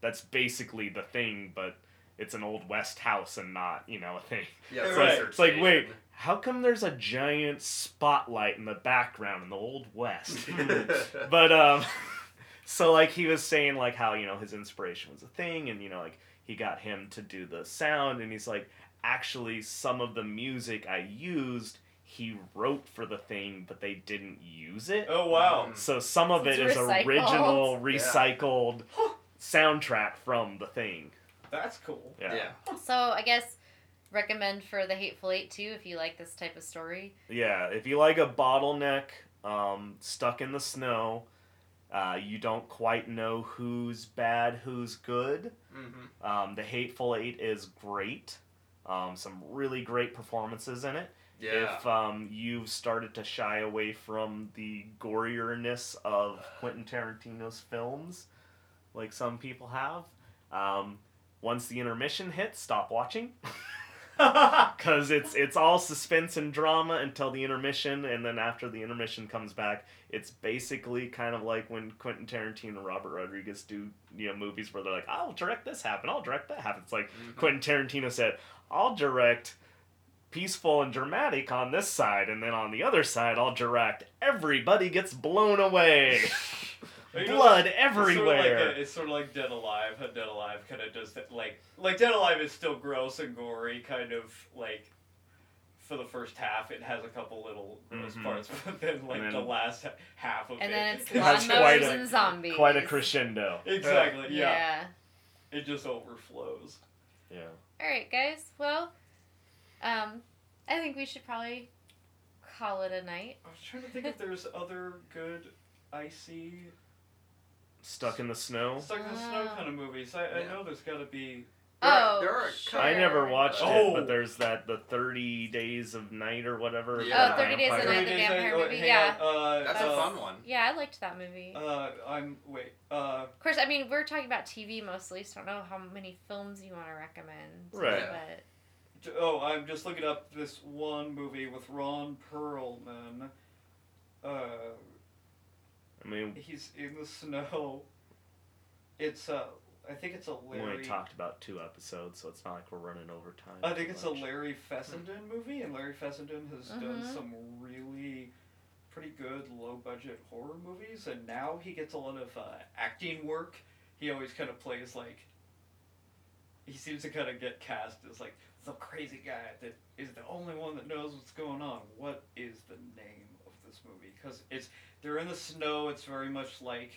that's basically the thing, but it's an old west house and not you know a thing. Yeah, It's research like- It's like wait, how come there's a giant spotlight in the background in the old west? But um so like he was saying like how you know his inspiration was a thing and you know like he got him to do the sound and he's like actually some of the music i used he wrote for the thing but they didn't use it Oh wow. so some of It's it is recycled. original Yeah. recycled soundtrack from the thing That's cool. yeah yeah. So I guess recommend for the Hateful Eight too if you like this type of story. Yeah, if you like a bottleneck um, stuck in the snow, uh, you don't quite know who's bad, who's good. Mm-hmm. Um, the Hateful Eight is great. Um, some really great performances in it. Yeah. If um, you've started to shy away from the gorierness of Quentin Tarantino's films, like some people have, um, once the intermission hits, stop watching. because it's it's all suspense and drama until the intermission, and then after the intermission comes back, it's basically kind of like when Quentin Tarantino and Robert Rodriguez do you know movies where they're like, "I'll direct this happen, I'll direct that happen." It's like Mhm. Quentin Tarantino said, "I'll direct." Peaceful and dramatic on this side, and then on the other side, I'll direct everybody gets blown away, You know, blood It's everywhere. sort, of like a, it's sort of like Dead Alive. How Dead Alive kind of does that. Like, like Dead Alive is still gross and gory, kind of like. For the first half, it has a couple little gross Mhm. parts, but then like And the last half of And it, and then it's That's quite lawnmowers a- and zombies. Quite a crescendo. exactly, yeah. Yeah. It just overflows. Yeah. All right, guys. Well, um, I think we should probably call it a night. I was trying to think if there's other good icy Stuck in the snow. stuck in the snow kind of movies. I, I Yeah. know there's got to be. There are- oh, there are a sure. I never watched Oh. it, but there's that the Thirty Days of Night or whatever. Yeah. Oh, 30 Days of Night, the Days vampire I- oh, movie, yeah. on, Uh, That's a uh, fun one. Yeah, I liked that movie. Uh, I'm wait. Uh, of course, I mean we're talking about TV mostly, so I don't know how many films you want to recommend. Right. Yeah. But oh, I'm just looking up this one movie with Ron Perlman. Uh, I mean, he's in the snow. It's uh, I think it's a Larry. we only talked about two episodes, so it's not like we're running over time. I think too it's a. Larry Fessenden movie, and Larry Fessenden has done Mhm. some really pretty good low budget horror movies, and now he gets a lot of uh, acting work. He always kind of plays like he seems to kind of get cast as like the crazy guy that is the only one that knows what's going on. What is the name of this movie? Because it's they're in the snow. It's very much like.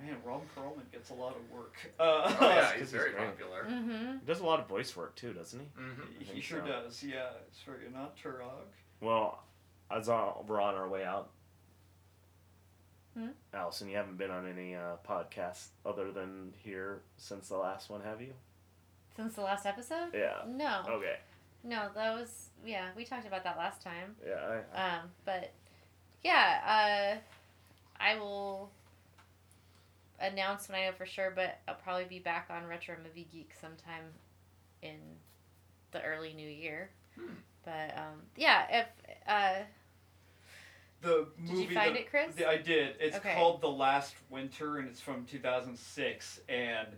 Man, Ron Perlman gets a lot of work. Uh, Oh yeah, He's he's very great. popular. mm-hmm. He does a lot of voice work too, doesn't he? Mm-hmm. He sure so. does, yeah. It's for you're not Turok. Well, as we're on our way out, Hmm? Allison, you haven't been on any uh, podcasts other than here since the last one, have you? Since the last episode? Yeah. No, Okay. no, that was yeah. We talked about that last time. Yeah. I, Um, but yeah, uh, I will announce when I know for sure. But I'll probably be back on Retro Movie Geek sometime in the early new year. Hmm. But um, yeah, if uh, The Did you find that- it, Chris? the- I did. It's Okay. called The Last Winter, and it's from 2006. And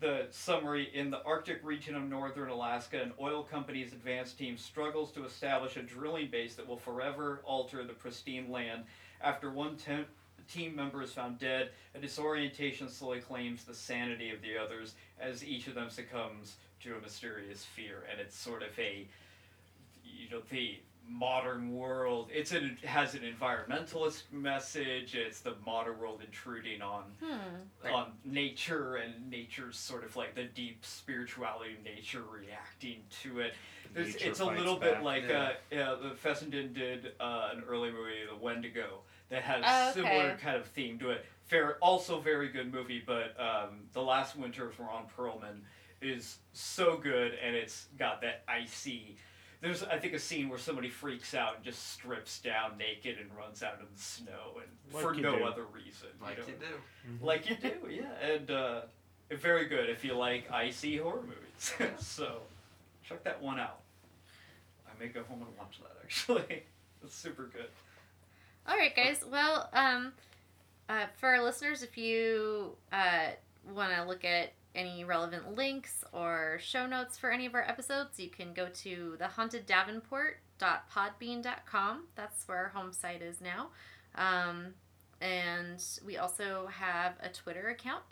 the summary in the Arctic region of northern Alaska, an oil company's advanced team struggles to establish a drilling base that will forever alter the pristine land. After one team member is found dead, a disorientation slowly claims the sanity of the others as each of them succumbs to a mysterious fear. And it's sort of a, you know, the modern world. It's an, it has an environmentalist message. It's the modern world intruding on hmm, on nature and nature's sort of like the deep spirituality of nature reacting to it. It's, it's a little back. bit like Yeah. uh, yeah, Fessenden did uh, an early movie, The Wendigo, that has Oh, similar kind of theme to it. Fair, also very good movie, but um, The Last Winter from Ron Perlman is so good, and it's got that icy. There's, I think, a scene where somebody freaks out and just strips down naked and runs out in the snow, and Like for no do. other reason. Like you know? you do. like you do, yeah, and uh, very good if you like icy horror movies. so check that one out. I may go home and watch that actually. it's super good. All right, guys. Well, um, Uh, for our listeners, if you uh, want to look at any relevant links or show notes for any of our episodes, you can go to thehaunteddavenport.podbean.com. That's where our home site is now. Um, and we also have a Twitter account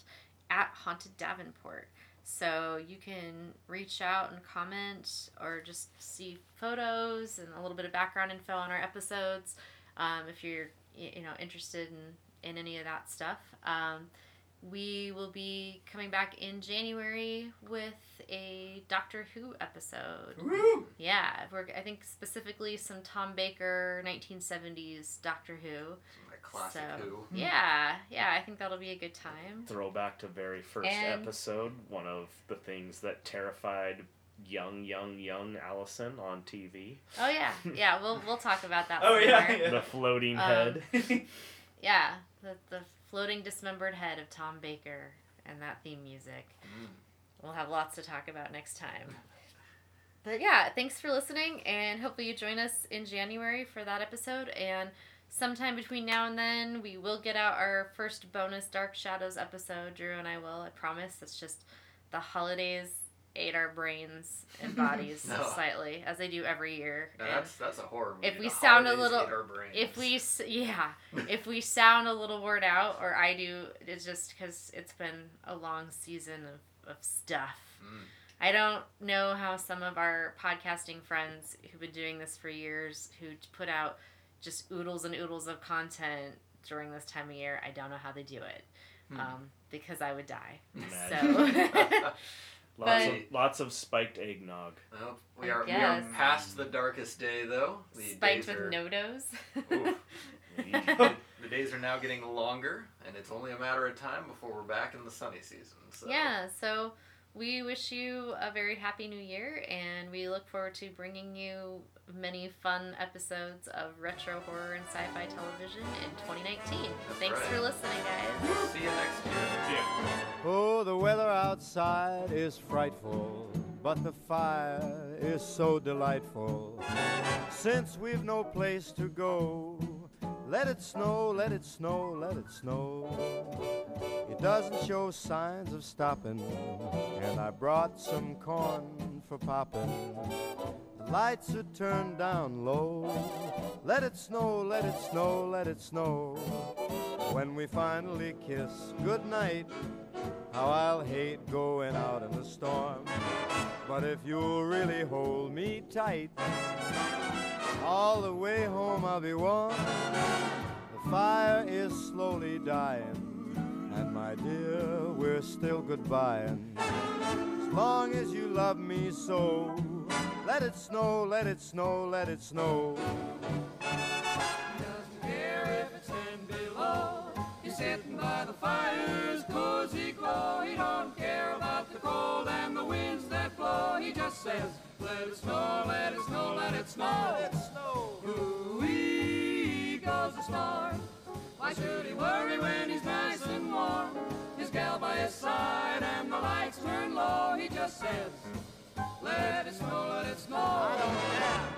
at Haunted Davenport. So you can reach out and comment or just see photos and a little bit of background info on our episodes um, if you're you know interested in, in any of that stuff. Um, we will be coming back in January with a Doctor Who episode. Woo! Yeah, we're, I think specifically some Tom Baker 1970s Doctor Who. Like classic So- Who. Yeah, yeah, I think that'll be a good time. Throwback to very first And- episode, one of the things that terrified young, young, young Allison on TV. Oh yeah, yeah. We'll we'll talk about that. Oh, some yeah, yeah. The floating Um, head. Yeah, the the floating dismembered head of Tom Baker and that theme music. Mm. We'll have lots to talk about next time. But yeah, thanks for listening, and hopefully you join us in January for that episode. And sometime between now and then, we will get out our first bonus Dark Shadows episode. Drew and I will, I promise. It's just the holidays ate our brains and bodies No. slightly, as they do every year. And- that's that's a horror movie. If we The sound a little- our if we yeah if we sound a little word out or i do it's just because it's been a long season of, of stuff Mm. i don't know how some of our podcasting friends who've been doing this for years who put out just oodles and oodles of content during this time of year i don't know how they do it Hmm. um, because i would die Imagine. so Lots but- of lots of spiked eggnog. Well, we I are we are past the darkest day though. The spiked days with are, no-dos Oof. The days are now getting longer, and it's only a matter of time before we're back in the sunny season. So Yeah, so we wish you a very happy new year and we look forward to bringing you many fun episodes of retro horror and sci fi television in 2019. Thanks right. for listening, guys. See you next year. Oh, the weather outside is frightful, but the fire is so delightful. Since we've no place to go, let it snow, let it snow, let it snow. It doesn't show signs of stopping, and I brought some corn for popping. The lights are turned down low. Let it snow, let it snow, let it snow. When we finally kiss goodnight, how I'll hate going out in the storm. But if you'll really hold me tight, all the way home I'll be warm. The fire is slowly dying, and my dear, we're still goodbying. As long as you love me so, let it snow, let it snow, let it snow. Says, let it snow, let it snow, let it snow. Let it snow. Ooh-wee goes the storm. Why should he worry when he's nice and warm? His gal by his side and the lights turn low. He just says, let it snow, let it snow.